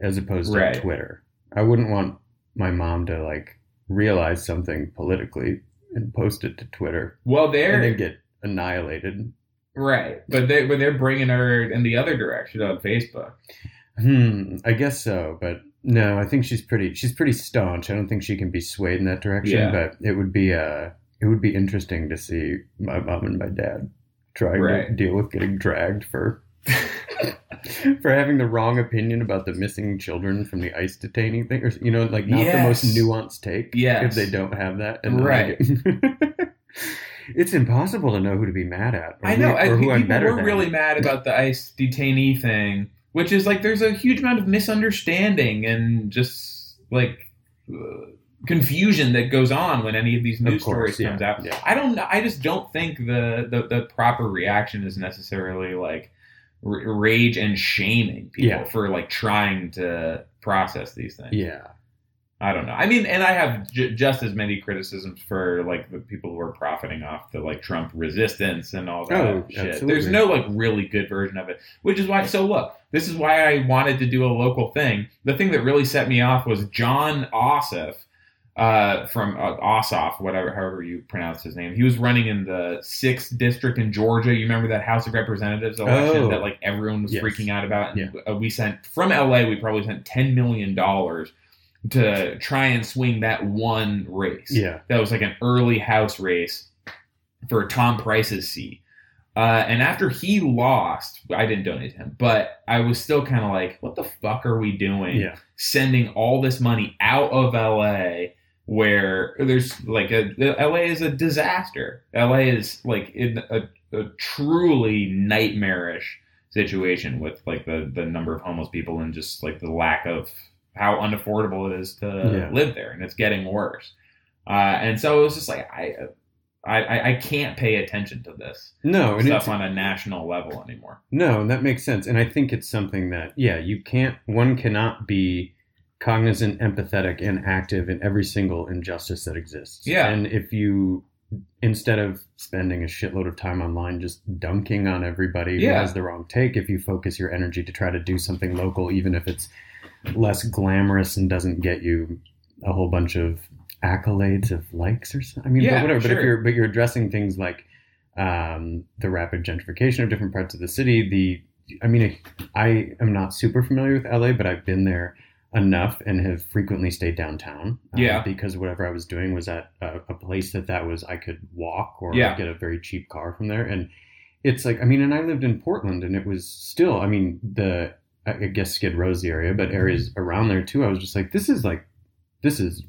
as opposed to Right. Twitter. I wouldn't want my mom to like realize something politically and post it to Twitter well, there and then they're get annihilated. Right, but they but they're bringing her in the other direction on Facebook. Hmm, I guess so, but no, I think she's pretty she's pretty staunch. I don't think she can be swayed in that direction, Yeah. but it would be uh it would be interesting to see my mom and my dad trying to deal with getting dragged for [LAUGHS] for having the wrong opinion about the missing children from the ICE detaining thing or you know like not the most nuanced take Yeah, if they don't have that and Right. [LAUGHS] it's impossible to know who to be mad at I who- know. or I who people better were than. really mad about the ICE detainee thing, which is like there's a huge amount of misunderstanding and just like uh, confusion that goes on when any of these news Of course, stories yeah, comes out. yeah. I don't. I just don't think the the, the proper reaction is necessarily like r- rage and shaming people Yeah. for like trying to process these things. yeah I don't know. I mean, and I have j- just as many criticisms for like the people who are profiting off the like Trump resistance and all that Oh, shit. absolutely. There's no like really good version of it, which is why. So look, this is why I wanted to do a local thing. The thing that really set me off was Jon Ossoff. Uh, from uh, Ossoff, whatever, however you pronounce his name, he was running in the sixth district in Georgia. You remember that House of Representatives election Oh. that like everyone was Yes. freaking out about. And Yeah. we sent from LA. We probably sent ten million dollars to try and swing that one race. yeah That was like an early House race for Tom Price's seat. Uh, and after he lost, I didn't donate to him, but I was still kind of like, what the fuck are we doing? yeah Sending all this money out of LA where there's like a, LA is a disaster. LA is like in a, a truly nightmarish situation with like the, the number of homeless people and just like the lack of how unaffordable it is to Yeah. live there, and it's getting worse. Uh, and so it was just like I, I, I- can't pay attention to this No, it's, stuff on a national level anymore. No, and that makes sense. And I think it's something that, yeah, you can't, one cannot be cognizant, empathetic, and active in every single injustice that exists. Yeah. And if you, instead of spending a shitload of time online just dunking on everybody who has the wrong take, if you focus your energy to try to do something local, even if it's less glamorous and doesn't get you a whole bunch of accolades of likes or something. I mean, Yeah, but whatever. But if you're, but you're addressing things like, um, the rapid gentrification of different parts of the city. The, I mean, I am not super familiar with LA, but I've been there enough and have frequently stayed downtown. uh, Yeah. because whatever I was doing was at a, a place that that was I could walk or Yeah. get a very cheap car from there, and it's like I mean, and I lived in Portland, and it was still, I mean, the I guess Skid Row's the area, but areas around there too. I was just like, this is like, this is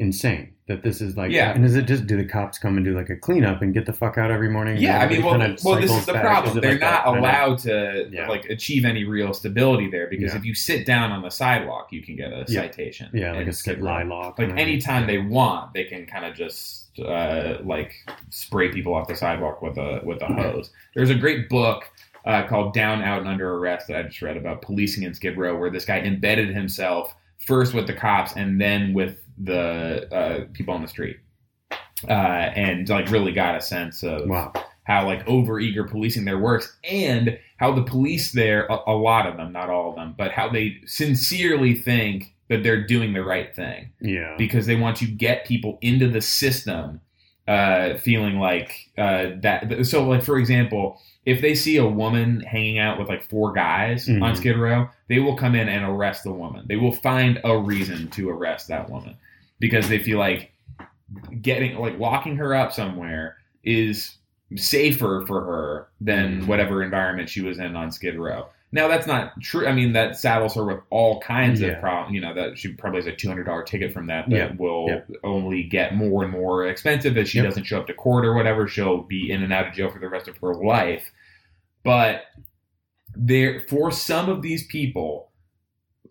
insane that this is like Yeah. and is it just do the cops come and do like a cleanup and get the fuck out every morning Yeah, I mean, well, well, this is the back? problem. Is They're like not that kind of- allowed to Yeah. like achieve any real stability there because Yeah. if you sit down on the sidewalk, you can get a Yeah. citation. yeah like a skid Skid Row. lie law Like anytime they want, they can kind of just uh, like spray people off the sidewalk with a with a hose. There's a great book uh, called Down, Out, and Under Arrest that I just read about policing in Skid Row, where this guy embedded himself first with the cops and then with the uh, people on the street, uh, and like really got a sense of wow. how like overeager policing there works and how the police there a, a lot of them not all of them but how they sincerely think that they're doing the right thing. Yeah. Because they want to get people into the system uh, feeling like uh, that so like for example if they see a woman hanging out with like four guys on Mhm. skid row they will come in and arrest the woman they will find a reason to arrest that woman because they feel like getting like locking her up somewhere is safer for her than Mhm. whatever environment she was in on skid row now that's not true i mean that saddles her with all kinds Yeah. of problems you know that she probably has a $200 ticket from that that Yeah. will Yeah. only get more and more expensive as she Yep. doesn't show up to court or whatever she'll be in and out of jail for the rest of her life but there for some of these people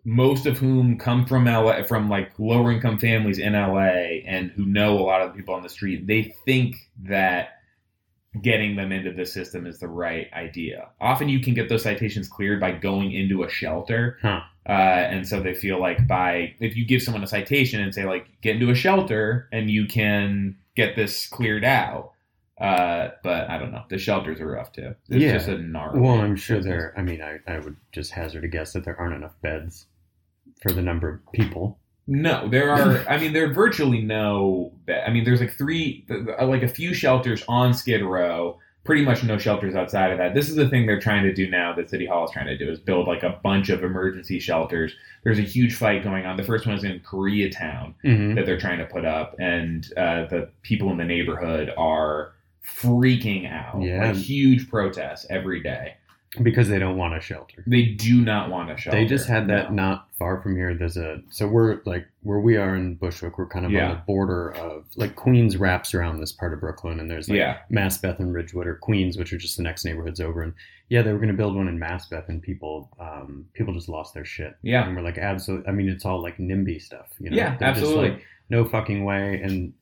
most of whom come from LA from like lower income families in LA and who know a lot of the people on the street they think that getting them into the system is the right idea often you can get those citations cleared by going into a shelter Huh. uh, and so they feel like by if you give someone a citation and say like get into a shelter and you can get this cleared out uh, but I don't know. The shelters are rough too. It's Yeah. just a gnarly. Well, I'm sure there. I mean, I, I would just hazard a guess that there aren't enough beds for the number of people. No, there are. I mean, there are virtually no. I mean, there's like three, like a few shelters on Skid Row. Pretty much no shelters outside of that. This is the thing they're trying to do now. That City Hall is trying to do is build like a bunch of emergency shelters. There's a huge fight going on. The first one is in Koreatown Mm-hmm. that they're trying to put up, and uh, the people in the neighborhood are freaking out. Yeah. like huge protests every day. Because they don't want a shelter. They do not want a shelter. They just had that No. not far from here. There's a so we're like where we are in Bushwick. We're kind of Yeah. on the border of like Queens wraps around this part of Brooklyn, and there's like Yeah. Maspeth and Ridgewood or Queens, which are just the next neighborhoods over. And yeah, they were going to build one in Maspeth, and people um, people just lost their shit. Yeah. and we're like, absolutely. I mean, it's all like NIMBY stuff. You know? Yeah, They're absolutely. Just like, no fucking way. And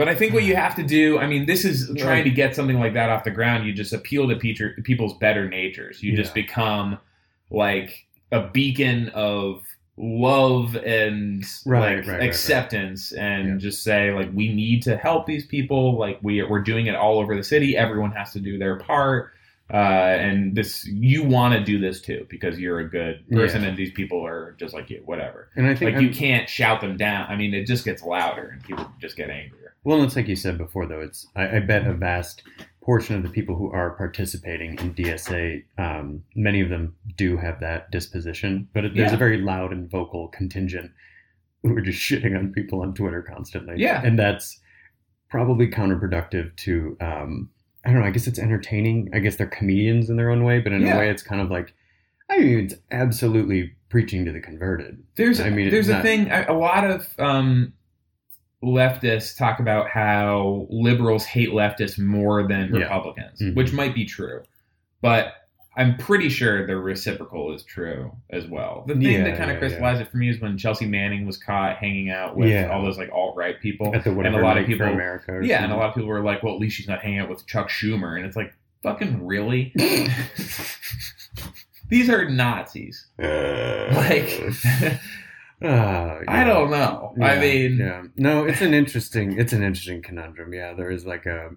But I think what you have to do, I mean, this is trying to get something like that off the ground. You just appeal to people's better natures. You just become like a beacon of love and Right, like right, right, right. acceptance and Yeah. just say like we need to help these people like we we're doing it all over the city everyone has to do their part uh, and this you want to do this too because you're a good person Yeah. and these people are just like you whatever and I think like you I'm- can't shout them down i mean it just gets louder and people just get angrier Well, it's like you said before, though. It's I, I bet a vast portion of the people who are participating in DSA, um, many of them do have that disposition, but it, there's Yeah. a very loud and vocal contingent who are just [LAUGHS] shitting on people on Twitter constantly. Yeah. and that's probably counterproductive to. Um, I don't know. I guess it's entertaining. I guess they're comedians in their own way, but in Yeah. a way, it's kind of like. I mean, it's absolutely preaching to the converted. There's, I mean, there's it's a not- thing. A a lot of um, leftists talk about how liberals hate leftists more than Yeah. Republicans, Mhm. which might be true, but I'm pretty sure the reciprocal is true as well. The thing Yeah, that kind of yeah, crystallized it for me is when Chelsea Manning was caught hanging out with Yeah. all those like alt right people, and a lot of people, America. Yeah, and a lot of people were like, "Well, at least she's not hanging out with Chuck Schumer," and it's like, fucking really? [LAUGHS] These are Nazis. Like, [LAUGHS] Uh, I don't know. I mean, yeah. No, it's an interesting, it's an interesting conundrum. Yeah, there is like a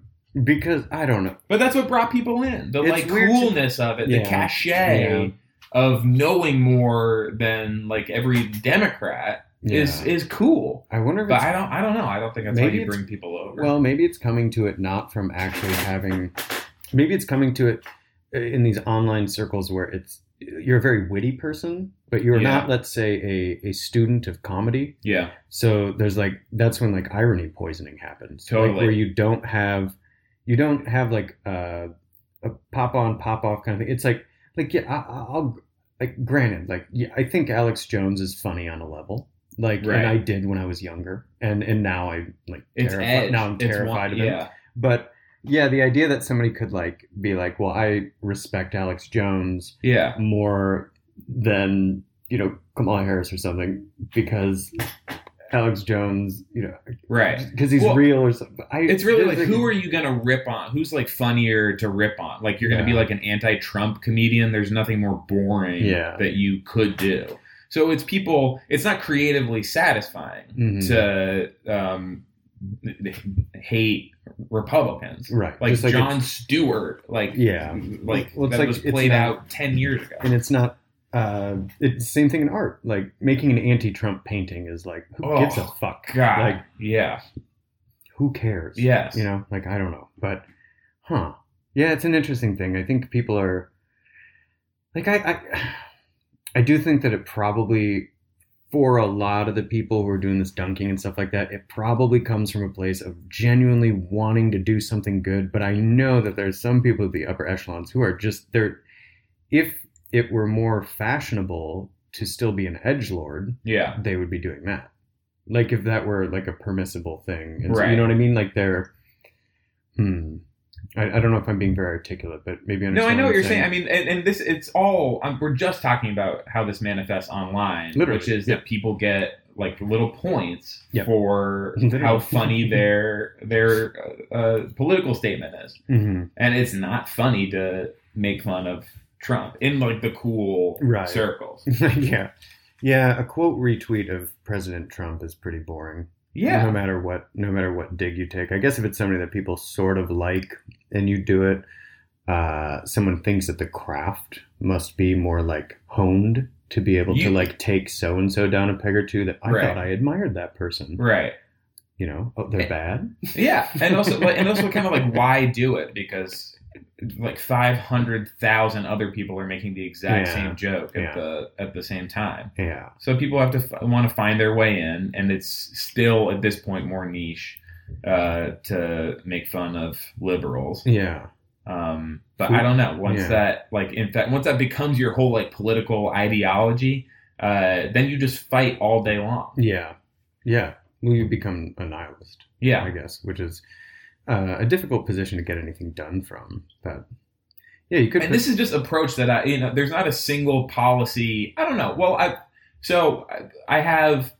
because I don't know. but that's what brought people in. The It's like weird to- coolness of it, Yeah. the cachet Yeah. of knowing more than like every Democrat is Yeah. is cool. I wonder if But I don't. I don't know. I don't think that's how you bring people over. well, maybe it's coming to it not from actually having. Maybe it's coming to it uh, in these online circles where it's you're a very witty person, but you're Yeah. not, let's say, a, a student of comedy. yeah, So there's like that's when like irony poisoning happens. Like, Totally. where you don't have you don't have like uh, a pop on pop off kind of thing. It's like like yeah, I, I'll like granted like yeah, I think Alex Jones is funny on a level. Like Right. and I did when I was younger, and and now I like terrified. Now I'm It's terrified one- of him. Yeah, But yeah, the idea that somebody could like be like, well, I respect Alex Jones yeah. more than you know Kamala Harris or something because Alex Jones, you know, Right. because he's Well, real or something. I, It's really there's like who are you gonna rip on? Who's like funnier to rip on? Like you're gonna be like an anti-Trump comedian. There's nothing more boring Yeah. that you could do. So it's people. It's not creatively satisfying Mhm. to um, hate Republicans, Right. Like, like Jon Stewart, like Yeah. like Well, that like- was it's played not- out ten years ago. and it's not. Uh, it's the same thing in art. Like making an anti-Trump painting is like, who Oh, gives a fuck? God, Like, yeah, who cares? Yes. You know, like I don't know, but huh? Yeah, it's an interesting thing. I think people are like I I, [SIGHS] I do think that it probably for a lot of the people who are doing this dunking and stuff like that, it probably comes from a place of genuinely wanting to do something good. But I know that there's some people at the upper echelons who are just they're if it were more fashionable to still be an edge lord, yeah, they would be doing that. Like if that were like a permissible thing. And so, Right. you know what I mean? Like they're hmm. I, I don't know if I'm being very articulate, but maybe I understand. No, I know what you're saying. I mean, and, and this, it's all, um, we're just talking about how this manifests online, Literally, which is yeah. that people get like little points for [LAUGHS] how funny their, their uh, uh, political statement is. Mhm. And it's not funny to make fun of Trump in like the cool Right. circles. [LAUGHS] yeah. Yeah, a quote retweet of President Trump is pretty boring. Yeah. No matter what no matter what dig you take. I guess if it's somebody that people sort of like and you do it, uh, someone thinks that the craft must be more like honed to be able You- to like take so and so down a peg or two that I Right. thought I admired that person. Right. You know, oh, they're Eh, bad. Yeah. And also, and also kind of like, why do it? Because like 500,000 other people are making the exact Yeah. same joke at Yeah. the, at the same time. Yeah. So people have to f- want to find their way in, and it's still at this point more niche uh, to make fun of liberals. Yeah. Um, but I don't know. Once yeah. that like in fact once that becomes your whole like political ideology, uh, then you just fight all day long. Yeah. Yeah. Well, you become a nihilist, Yeah. I guess, which is uh, a difficult position to get anything done from. But yeah, you could. and this is just approach that I you know there's not a single policy. I don't know. Well, I so I, have.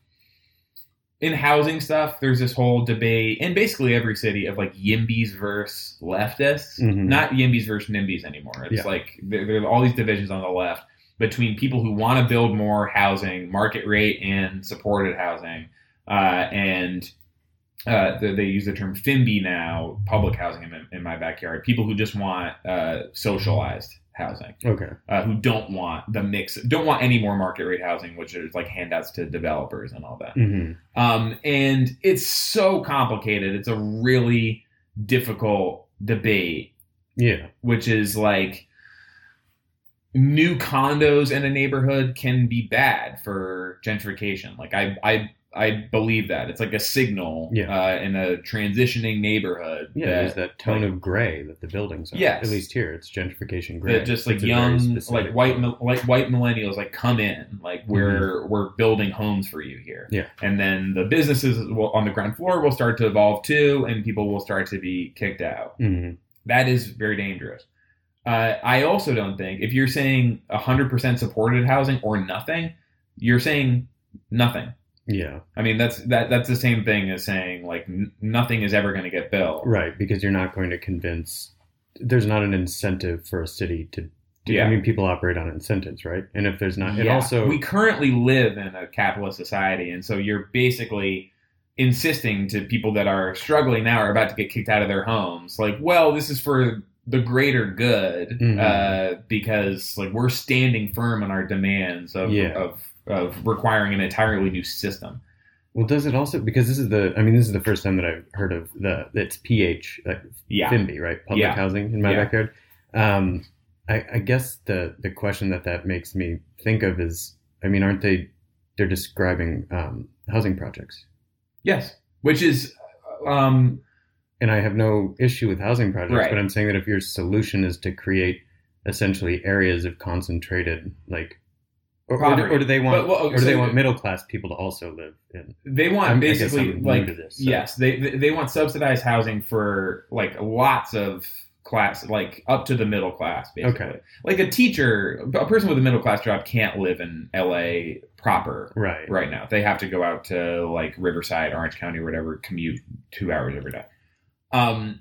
In housing stuff, there's this whole debate in basically every city of like Yimbys versus leftists. Mhm. not Yimbys versus NIMBYs anymore. It's Yeah. like there, there are all these divisions on the left between people who want to build more housing, market rate and supported housing, uh, and uh, they, they use the term FIMBY now, public housing in, in my backyard. People who just want uh, socialized housing, okay. uh, who don't want the mix, don't want any more market rate housing, which is like handouts to developers and all that. hmm Um, and it's so complicated. It's a really difficult debate Yeah. which is like new condos in a neighborhood can be bad for gentrification. Like I I I believe that it's like a signal Yeah. uh, in a transitioning neighborhood. Yeah, that, there's that tone like, of gray that the buildings are. Yes. At least here, it's gentrification gray. that just like It's young like white like white millennials like come in like we're we're building homes for you here Mm-hmm. Yeah. and then the businesses will, on the ground floor will start to evolve too and people will start to be kicked out Mhm. that is very dangerous. Uh, I also don't think if you're saying 100% supported housing or nothing, you're saying nothing. Yeah. I mean, that's that that's the same thing as saying like n- nothing is ever going to get built. Right, because you're not going to convince. There's not an incentive for a city to. do Yeah. I mean, people operate on incentives, right? And if there's not, Yeah. also, we currently live in a capitalist society, and so you're basically insisting to people that are struggling now are about to get kicked out of their homes, like, well, this is for the greater good, Mhm. uh, because like we're standing firm on our demands of Yeah. of of requiring an entirely new system. well, does it also because this is the? I mean, this is the first time that I've heard of the. It's PH, like Yeah. FIMBY, right? Public Yeah. housing in my Yeah. backyard. Um, I, I guess the the question that that makes me think of is, I mean, aren't they? They're describing um, housing projects, Yes, which is. Um, and I have no issue with housing projects, Right. but I'm saying that if your solution is to create essentially areas of concentrated, like, or, or, do- or do they want, But, well, or do they want middle class people to also live in? They want I'm- basically like this, so- yes, they they they want subsidized housing for like lots of class, like up to the middle class, basically. Okay. Like a teacher, a person with a middle class job can't live in L.A. proper Right. right now. They have to go out to like Riverside, Orange County, or whatever, commute two hours every day. Um.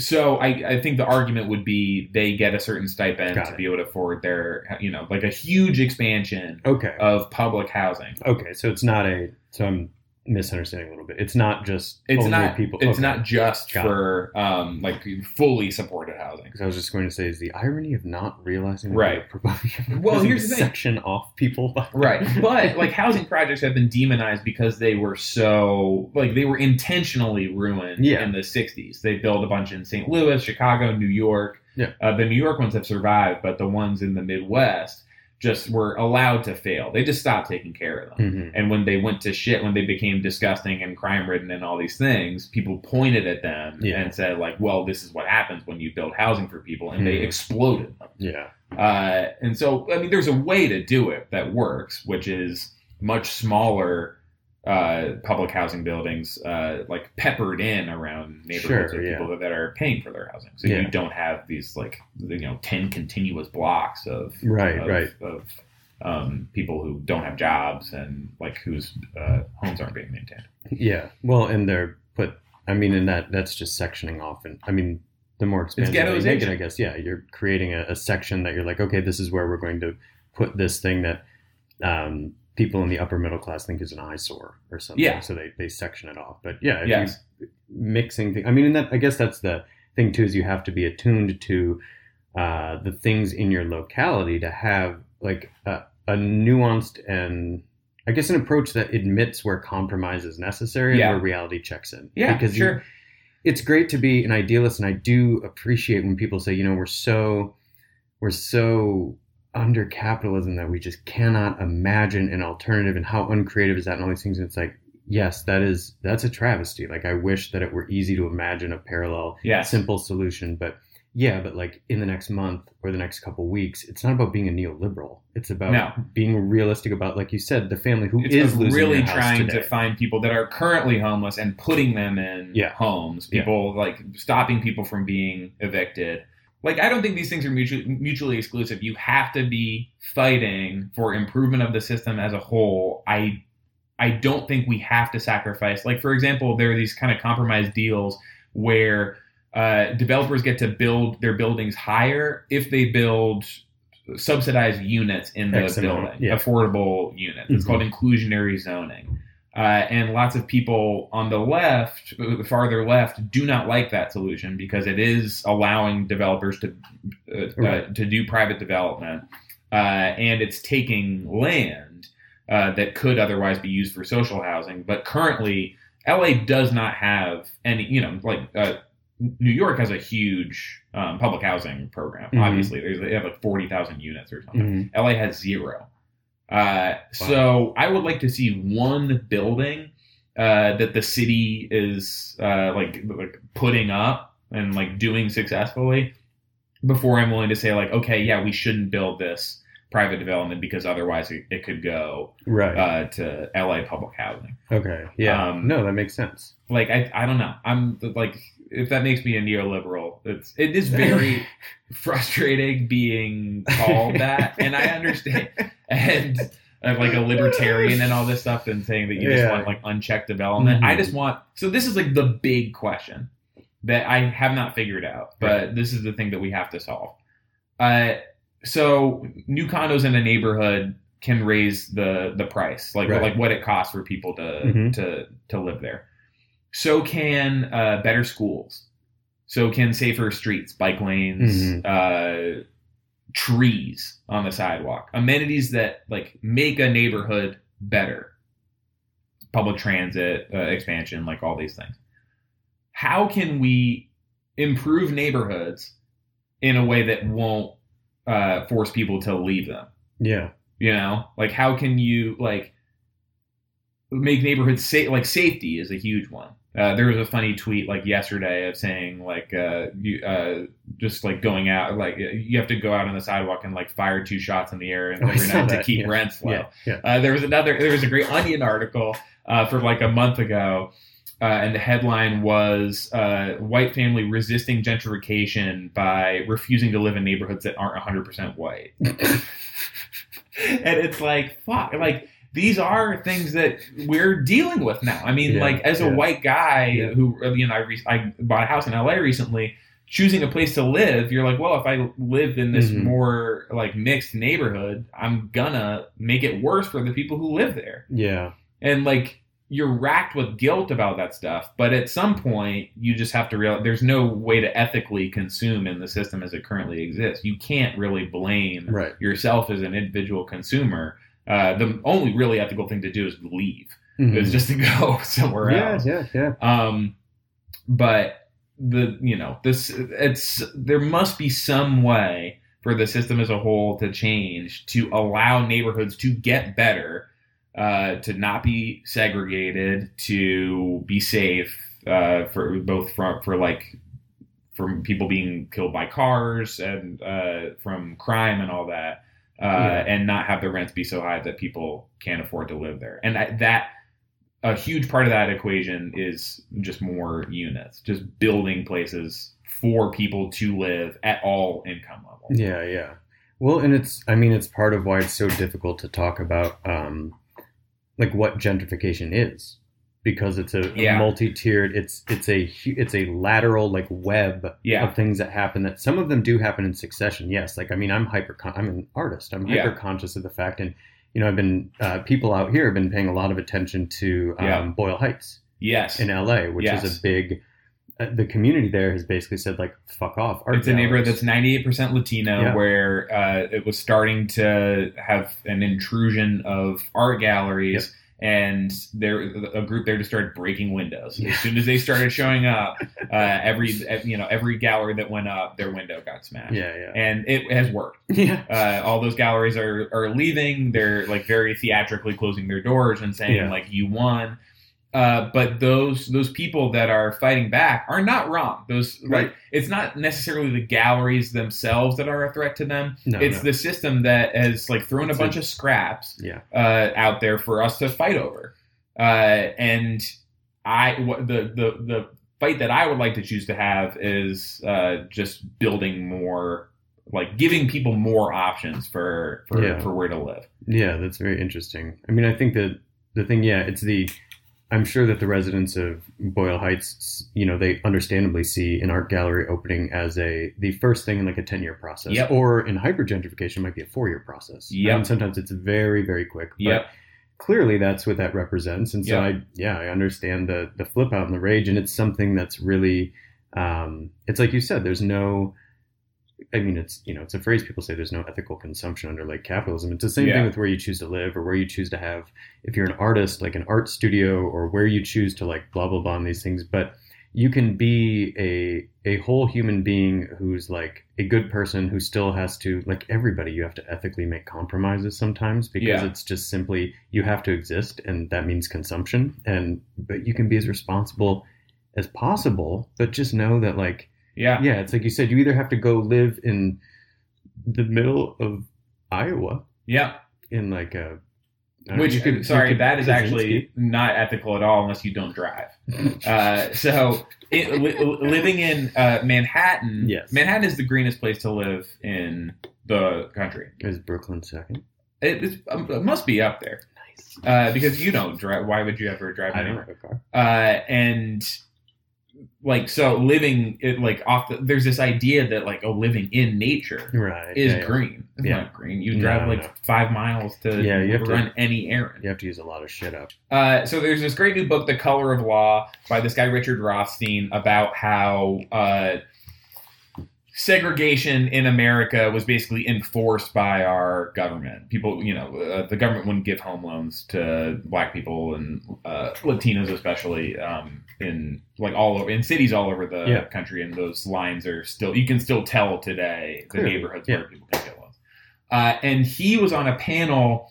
So I, I think the argument would be they get a certain stipend Got to it. be able to afford their you know like a huge expansion Okay. of public housing. Okay. So it's not a. So I'm misunderstanding a little bit. It's not just It's not people. It's okay. not just Got for um, like fully supported housing. Because I was just going to say, is the irony of not realizing Right. providing Well, here's the [LAUGHS] thing. section off people, [LAUGHS] Right, but like housing projects have been demonized because they were so like they were intentionally ruined Yeah. in the '60s. They built a bunch in St. Louis, Chicago, New York. Yeah. Uh, the New York ones have survived, but the ones in the Midwest just were allowed to fail. They just stopped taking care of them. Mhm. And when they went to shit, when they became disgusting and crime ridden and all these things, people pointed at them Yeah. and said, like, well, this is what happens when you build housing for people. And they Mhm. exploded them. Yeah. Uh, and so, I mean, there's a way to do it that works, which is much smaller uh, public housing buildings, uh, like peppered in around neighborhoods Sure, of yeah. people that are paying for their housing. So Yeah. you don't have these like you know ten continuous blocks of Right, of, right. of um, people who don't have jobs and like whose uh, homes aren't being maintained. Yeah. Well, and they're put. I mean, and that that's just sectioning off, and I mean, the more expansive you make it. I guess. Yeah, you're creating a, a section that you're like, okay, this is where we're going to put this thing that um, people in the upper middle class think is an eyesore or something. Yeah. So they they section it off. But yeah, Yes. you mixing things. I mean, and that I guess that's the thing too is you have to be attuned to uh, the things in your locality to have like a, a nuanced and I guess an approach that admits where compromise is necessary Yeah. and where reality checks in. Yeah, because you- it's great to be an idealist, and I do appreciate when people say, you know, we're so we're so under capitalism that we just cannot imagine an alternative, and how uncreative is that, and all these things. And it's like, yes, that is that's a travesty. Like I wish that it were easy to imagine a parallel, Yes. simple solution, but. Yeah, but like in the next month or the next couple weeks, it's not about being a neoliberal. It's about No. being realistic about, like you said, the family who It's is losing really trying to find people that are currently homeless and putting them in Yeah. homes. Yeah. People like stopping people from being evicted. Like I don't think these things are mutually, mutually exclusive. You have to be fighting for improvement of the system as a whole. I I don't think we have to sacrifice. Like for example, there are these kind of compromise deals where uh, developers get to build their buildings higher if they build subsidized units in the building, yeah. affordable units. It's Mhm. called inclusionary zoning. Uh, and lots of people on the left, the farther left, do not like that solution because it is allowing developers to uh, uh, to do private development, uh, and it's taking land uh, that could otherwise be used for social housing. But currently, LA does not have any. You know, like uh, New York has a huge um, public housing program. Mhm. Obviously, There's, they have like forty thousand units or something. Mhm. LA has zero. Uh, So I would like to see one building uh, that the city is uh, like like putting up and like doing successfully before I'm willing to say like, okay, yeah, we shouldn't build this private development because otherwise it, it could go Right. uh, to LA public housing. okay. Yeah. um, no, that makes sense. Like I, I don't know. I'm like if that makes me a neoliberal, it's it is very [LAUGHS] frustrating being called that, and I understand and. uh, like a libertarian and all this stuff, and saying that you just want like unchecked development. Mhm. I just want so this is like the big question that I have not figured out, but this is the thing that we have to solve. Uh, so new condos in a neighborhood can raise the the price, like Right. like what it costs for people to Mhm. to to live there. So can uh, better schools. So can safer streets, bike lanes, Mhm. uh, trees on the sidewalk, amenities that like make a neighborhood better. Public transit uh, expansion, like all these things. How can we improve neighborhoods in a way that won't uh, force people to leave them? Yeah. You know, like how can you like make neighborhoods safe? Like safety is a huge one. Uh, there was a funny tweet like yesterday of saying like uh, you uh, just like going out like you have to go out on the sidewalk and like fire two shots in the air [LAUGHS] Oh, every saw night to keep yeah. rents low. Yeah. Yeah. Uh, there was another. There was a great Onion article uh, for like a month ago, uh, and the headline was uh, "White family resisting gentrification by refusing to live in neighborhoods that aren't 100 percent white." [LAUGHS] and it's like, fuck, like these are things that we're dealing with now. I mean, Yeah, like as a white guy Yeah. who, you know, I, re- I bought a house in LA recently. Choosing a place to live, you're like, well, if I live in this Mhm. more like mixed neighborhood, I'm gonna make it worse for the people who live there. Yeah. And like, you're racked with guilt about that stuff. But at some point, you just have to realize there's no way to ethically consume in the system as it currently exists. You can't really blame Right. yourself as an individual consumer. Uh, the only really ethical thing to do is leave. Mhm. Is just to go [LAUGHS] somewhere yeah, else. yeah, yeah. Um, but the you know this it's there must be some way for the system as a whole to change to allow neighborhoods to get better, uh, to not be segregated, to be safe uh, for both from for like from people being killed by cars and uh, from crime and all that. Uh, Yeah. and not have the rents be so high that people can't afford to live there. And that, that a huge part of that equation is just more units, just building places for people to live at all income levels. Yeah, yeah. Well, and it's I mean it's part of why it's so difficult to talk about um like what gentrification is because it's a, a multi-tiered it's it's a it's a lateral like web Yeah. of things that happen that some of them do happen in succession. Yes, like I mean I'm hyper I'm an artist. I'm hyper conscious of the fact and you know I've been uh, people out here have been paying a lot of attention to um, Yeah. Boyle Heights Yes. in LA, which Yes. is a big uh, the community there has basically said like fuck off. art it's a neighborhood that's 98% Latino, Yeah. where uh, it was starting to have an intrusion of art galleries. And there, a group there just started breaking windows. Yeah. As soon as they started showing up, [LAUGHS] uh, every you know every gallery that went up, their window got smashed. yeah, yeah. And it has worked. yeah. uh, all those galleries are, are leaving. They're like very theatrically closing their doors and saying Yeah. like you won. Uh, but those those people that are fighting back are not wrong. Those Right. like it's not necessarily the galleries themselves that are a threat to them. No, it's no. the system that has like thrown a bunch of scraps Yeah. uh, out there for us to fight over. Uh, and I what the the the fight that I would like to choose to have is uh, just building more, like giving people more options for for, Yeah. for where to live. Yeah, that's very interesting. I mean, I think that the thing, yeah, it's the. I'm sure that the residents of Boyle Heights, you know, they understandably see an art gallery opening as a the first thing in like a ten year process, Yep. or in hyper gentrification might be a four year process. Yep. and sometimes it's very very quick. But Yep. clearly that's what that represents, and so Yep. I yeah I understand the the flip out and the rage, and it's something that's really, um, it's like you said, there's no. I mean, it's you know, it's a phrase people say. There's no ethical consumption under like capitalism. It's the same Yeah. thing with where you choose to live or where you choose to have. If you're an artist, like an art studio, or where you choose to like blah blah blah on these things, but you can be a a whole human being who's like a good person who still has to like everybody. You have to ethically make compromises sometimes because Yeah. it's just simply you have to exist, and that means consumption. And but you can be as responsible as possible, but just know that like Yeah. yeah, it's like you said, you either have to go live in the middle of Iowa Yeah. in like a. Which, you could- sorry, could that is actually not ethical at all unless you don't drive. [LAUGHS] uh, so, it, li- living in uh, Manhattan, Yes. Manhattan is the greenest place to live in the country. Is Brooklyn second? It, um, it must be up there uh, because you don't drive. Why would you ever drive I don't anywhere? have a car. uh, and like so living it like off the, there's this idea that like oh living in nature Right. is yeah, green it's Yeah. not green you No, drive like no. five miles to Yeah, you have to- run any errand You have to use a lot of shit up. uh, so there's this great new book the color of law by this guy richard rothstein about how uh, segregation in America was basically enforced by our government. People, you know, uh, the government wouldn't give home loans to black people and uh, Latinos, especially um, in like all over in cities all over the Yeah. country. And those lines are still you can still tell today the Clearly, neighborhoods yeah. where people can get loans. Uh, and he was on a panel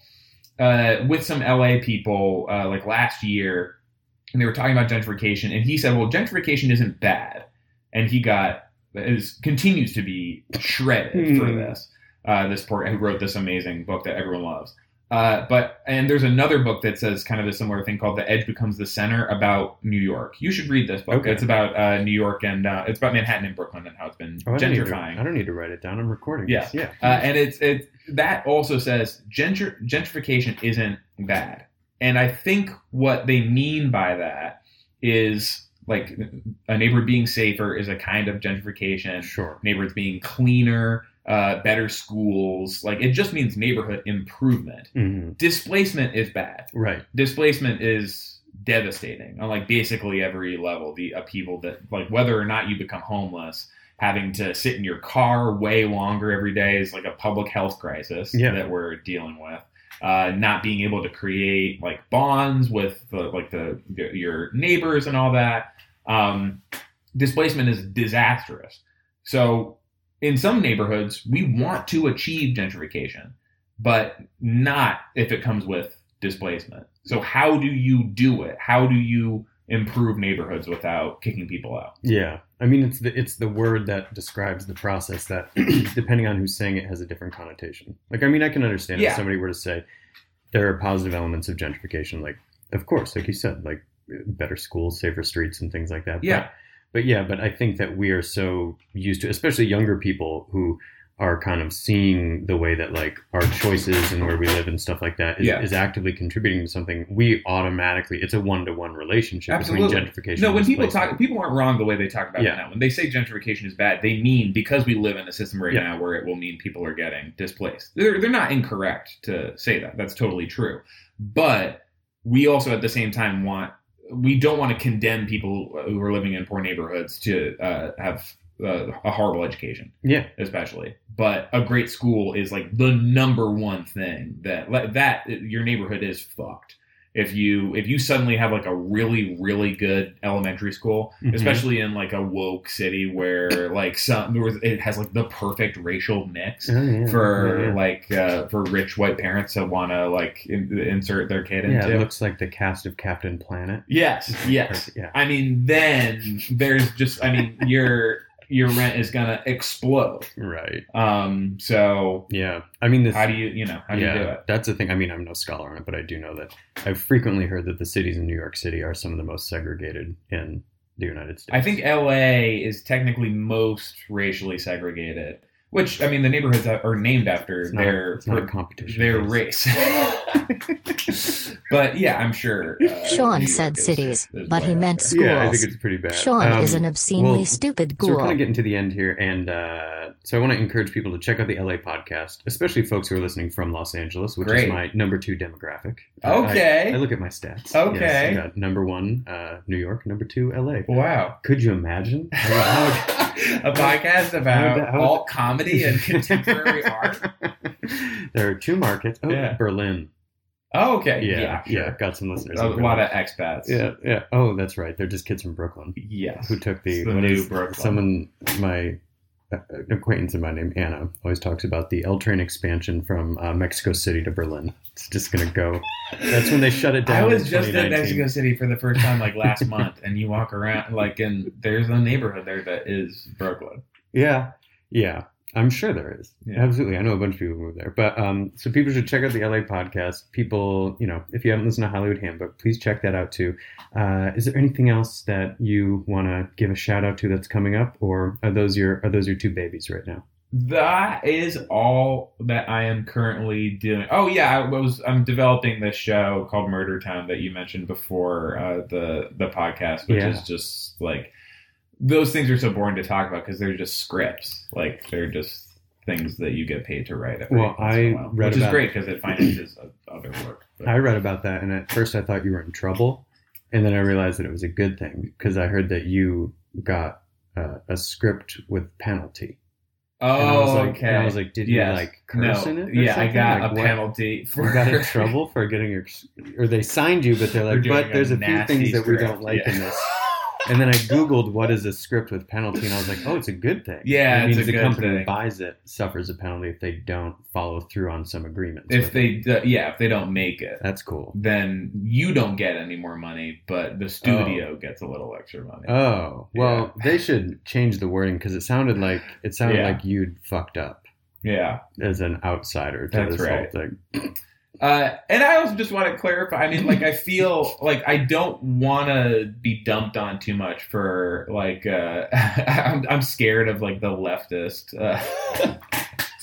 uh, with some LA people uh, like last year, and they were talking about gentrification. And he said, "Well, gentrification isn't bad," and he got is continues to be shredded for Hmm. this. Uh, this poor who wrote this amazing book that everyone loves. Uh, but and there's another book that says kind of a similar thing called "The Edge Becomes the Center" about New York. You should read this book. Okay. It's about uh, New York and uh, it's about Manhattan and Brooklyn and how it's been Oh, I, don't need to, gentrifying. I don't need to write it down. I'm recording. Yeah. this. Yeah. Uh, and it's it's that also says gentr- gentrification isn't bad, and I think what they mean by that is like a neighborhood being safer is a kind of gentrification. Sure. Neighborhoods being cleaner, uh, better schools, like it just means neighborhood improvement. hmm Displacement is bad. Right. Displacement is devastating on like basically every level. The upheaval that like whether or not you become homeless having to sit in your car way longer every day is like a public health crisis Yeah. that we're dealing with. Uh, not being able to create like bonds with the, like the your neighbors and all that. Um, displacement is disastrous. So in some neighborhoods, we want to achieve gentrification, but not if it comes with displacement. So how do you do it? How do you improve neighborhoods without kicking people out? Yeah. I mean, it's the it's the word that describes the process that, [CLEARS THROAT] depending on who's saying it, has a different connotation. Like, I mean, I can understand Yeah. if somebody were to say there are positive elements of gentrification. Like, of course, like you said, like better schools, safer streets, and things like that. But- Yeah. But yeah, but I think that we are so used to, especially younger people who are kind of seeing the way that like our choices and where we live and stuff like that is, Yeah. is actively contributing to something. We automatically, it's a one to one relationship Absolutely. between gentrification. No, when people talk, people aren't wrong the way they talk about Yeah. it now. When they say gentrification is bad, they mean because we live in a system right Yeah. now where it will mean people are getting displaced. They're, they're not incorrect to say that. That's totally true. But we also at the same time want, we don't want to condemn people who are living in poor neighborhoods to uh, have uh, a horrible education. yeah, especially. But a great school is like the number one thing that like, that your neighborhood is fucked. If you if you suddenly have like a really really good elementary school, Mhm. especially in like a woke city where like some it has like the perfect racial mix Oh, yeah. for Yeah, yeah. like uh, for rich white parents to want to like in, insert their kid Yeah, into. it looks like the cast of Captain Planet. Yes, yes. Yeah. I mean, then there's just, I mean, your your rent is gonna explode. Right. Um. So Yeah. I mean, this. how do you, you know, how do yeah, you do it? that's the thing. I mean, I'm no scholar on it, but I do know that I've frequently heard that the cities in New York City are some of the most segregated in the United States. I think L.A. is technically most racially segregated. Which I mean, the neighborhoods are named after it's not, their it's not a competition. their based. race. [LAUGHS] but yeah, I'm sure. Uh, Sean said is- cities, is but he meant up there. Yeah, I think it's pretty bad. Sean Um, is an obscenely well, stupid So we're kind of getting to the end here, and uh, so I want to encourage people to check out the LA podcast, especially folks who are listening from Los Angeles, which Great. is my number two demographic. Okay. I, look at my stats. Okay. Yes, I got number one, uh, New York. Number two, LA. Wow. Could you imagine? I [LAUGHS] mean, how- a podcast about How- how- alt comedy and [LAUGHS] contemporary art. [LAUGHS] there are two markets. Oh, Yeah. Berlin. Oh, okay. Yeah, Yeah, sure. got some listeners. A in Berlin. lot of expats. Yeah, yeah. Oh, that's right. They're just kids from Brooklyn Yes. who took the, It's the what new is- Brooklyn. Someone, my uh, acquaintance of mine named Anna, always talks about the L train expansion from uh, Mexico City to Berlin. It's just gonna go. That's when they shut it [LAUGHS] down. I was in just in 2019. Mexico City for the first time like last month, and you walk around like, and there's a neighborhood there that is Brooklyn. Yeah, yeah. I'm sure there is. Yeah. Absolutely. I know a bunch of people who move there. But um, so people should check out the LA podcast. People, you know, if you haven't listened to Hollywood Handbook, please check that out too. Uh, is there anything else that you want to give a shout out to that's coming up, or are those your are those your two babies right now? That is all that I am currently doing. Oh yeah, I was I'm developing this show called Murder Town that you mentioned before uh, the the podcast, which Yeah. is just like those things are so boring to talk about because they're just scripts. Like they're just things that you get paid to write. every Well, once in a I while, read which is great because it finances other work. But- I read about that, and at first I thought you were in trouble, and then I realized that it was a good thing because I heard that you got uh, a script with penalty. oh, and I was like, okay. and I was like, did Yes. you like curse no. in it? Yeah, I got Like, a what- penalty. For You got in [LAUGHS] trouble for getting your, or they signed you, but they're like, but there's a a, few things that we don't like yeah. in this. And then I googled what is a script with penalty, and I was like, oh, it's a good thing. Yeah, it means the company thing. that buys it suffers a penalty if they don't follow through on some agreements. if they, yeah, if they don't make it, that's cool. then you don't get any more money, but the studio oh. gets a little extra money. Oh well, they should change the wording because it sounded like it sounded Yeah. like you'd fucked up yeah. as an outsider to That's this right. whole thing. Uh, and I also just want to clarify. I mean, like, I [LAUGHS] feel like I don't want to be dumped on too much for like. Uh, [LAUGHS] I'm, I'm scared of like the leftist uh,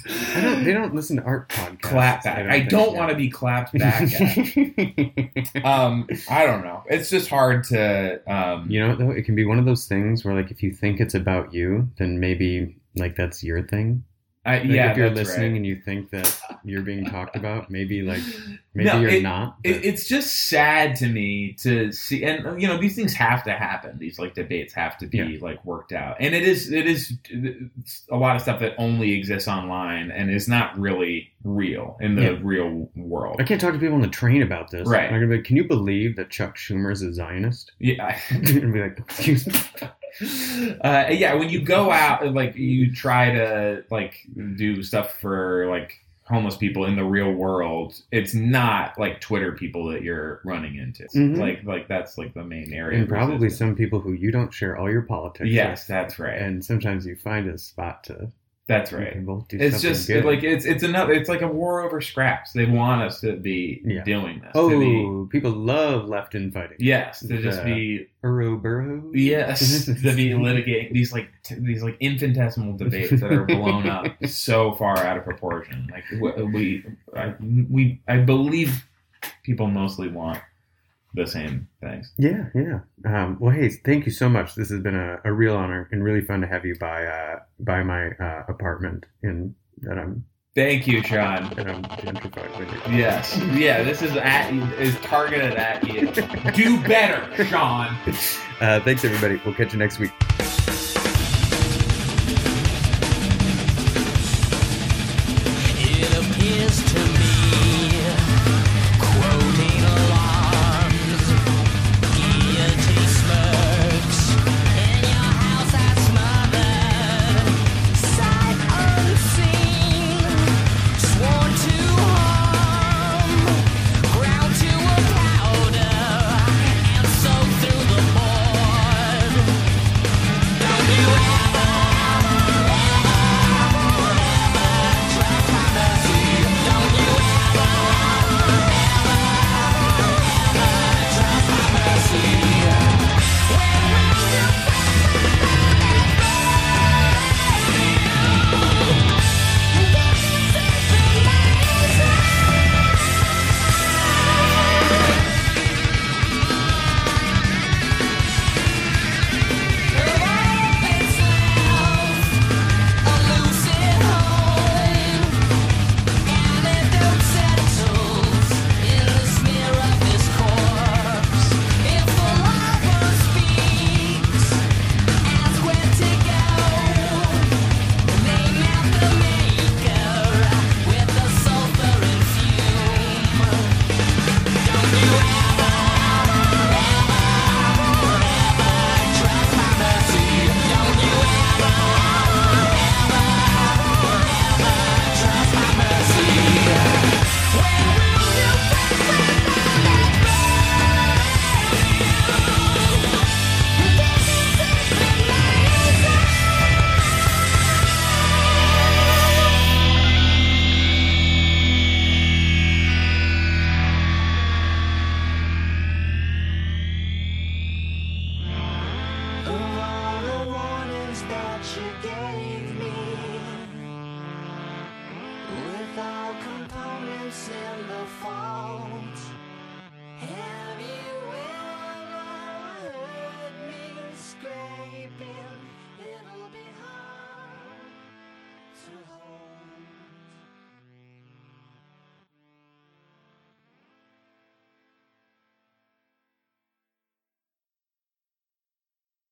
I don't, they don't listen to art podcasts. clapback. I don't want to be clapped back at. [LAUGHS] Um, I don't know. It's just hard to. Um, you know, though, it can be one of those things where, like, if you think it's about you, then maybe like that's your thing. I, Like, yeah, if you're listening right. and you think that you're being talked about, maybe like [LAUGHS] maybe No, you're it- not. It, but- it's just sad to me to see, and you know, these things have to happen. These like debates have to be Yeah. like worked out, and it is it is it's a lot of stuff that only exists online and is not really real in the Yeah. real world. I can't talk to people on the train about this. Right. I'm gonna be like, can you believe that Chuck Schumer is a Zionist? Yeah, [LAUGHS] and be like, excuse me. [LAUGHS] [LAUGHS] uh, yeah. When you go out, like you try to like do stuff for like homeless people in the real world, it's not like Twitter people that you're running into. Mhm. Like like that's like the main area. And probably some people who you don't share all your politics Yes, with. that's right. And sometimes you find a spot to That's right. can both do It's just good. like it's it's another it's like a war over scraps. They want us to be Yeah. doing this. to oh, be, oh, people love left in fighting. yes, to just The- be Ouroboros. yes to be [LAUGHS] litigating these like t- these like infinitesimal debates that are blown up [LAUGHS] so far out of proportion. Like we I, we I believe people mostly want the same things. Yeah, yeah. Um, well, hey, thank you so much. This has been a, a real honor and really fun to have you by uh, by my uh, apartment in that I'm Thank you, Sean. And I'm gentrified with. Yes, yeah. This is at is targeted at you. Do better, Sean. [LAUGHS] Uh, thanks, everybody. We'll catch you next week.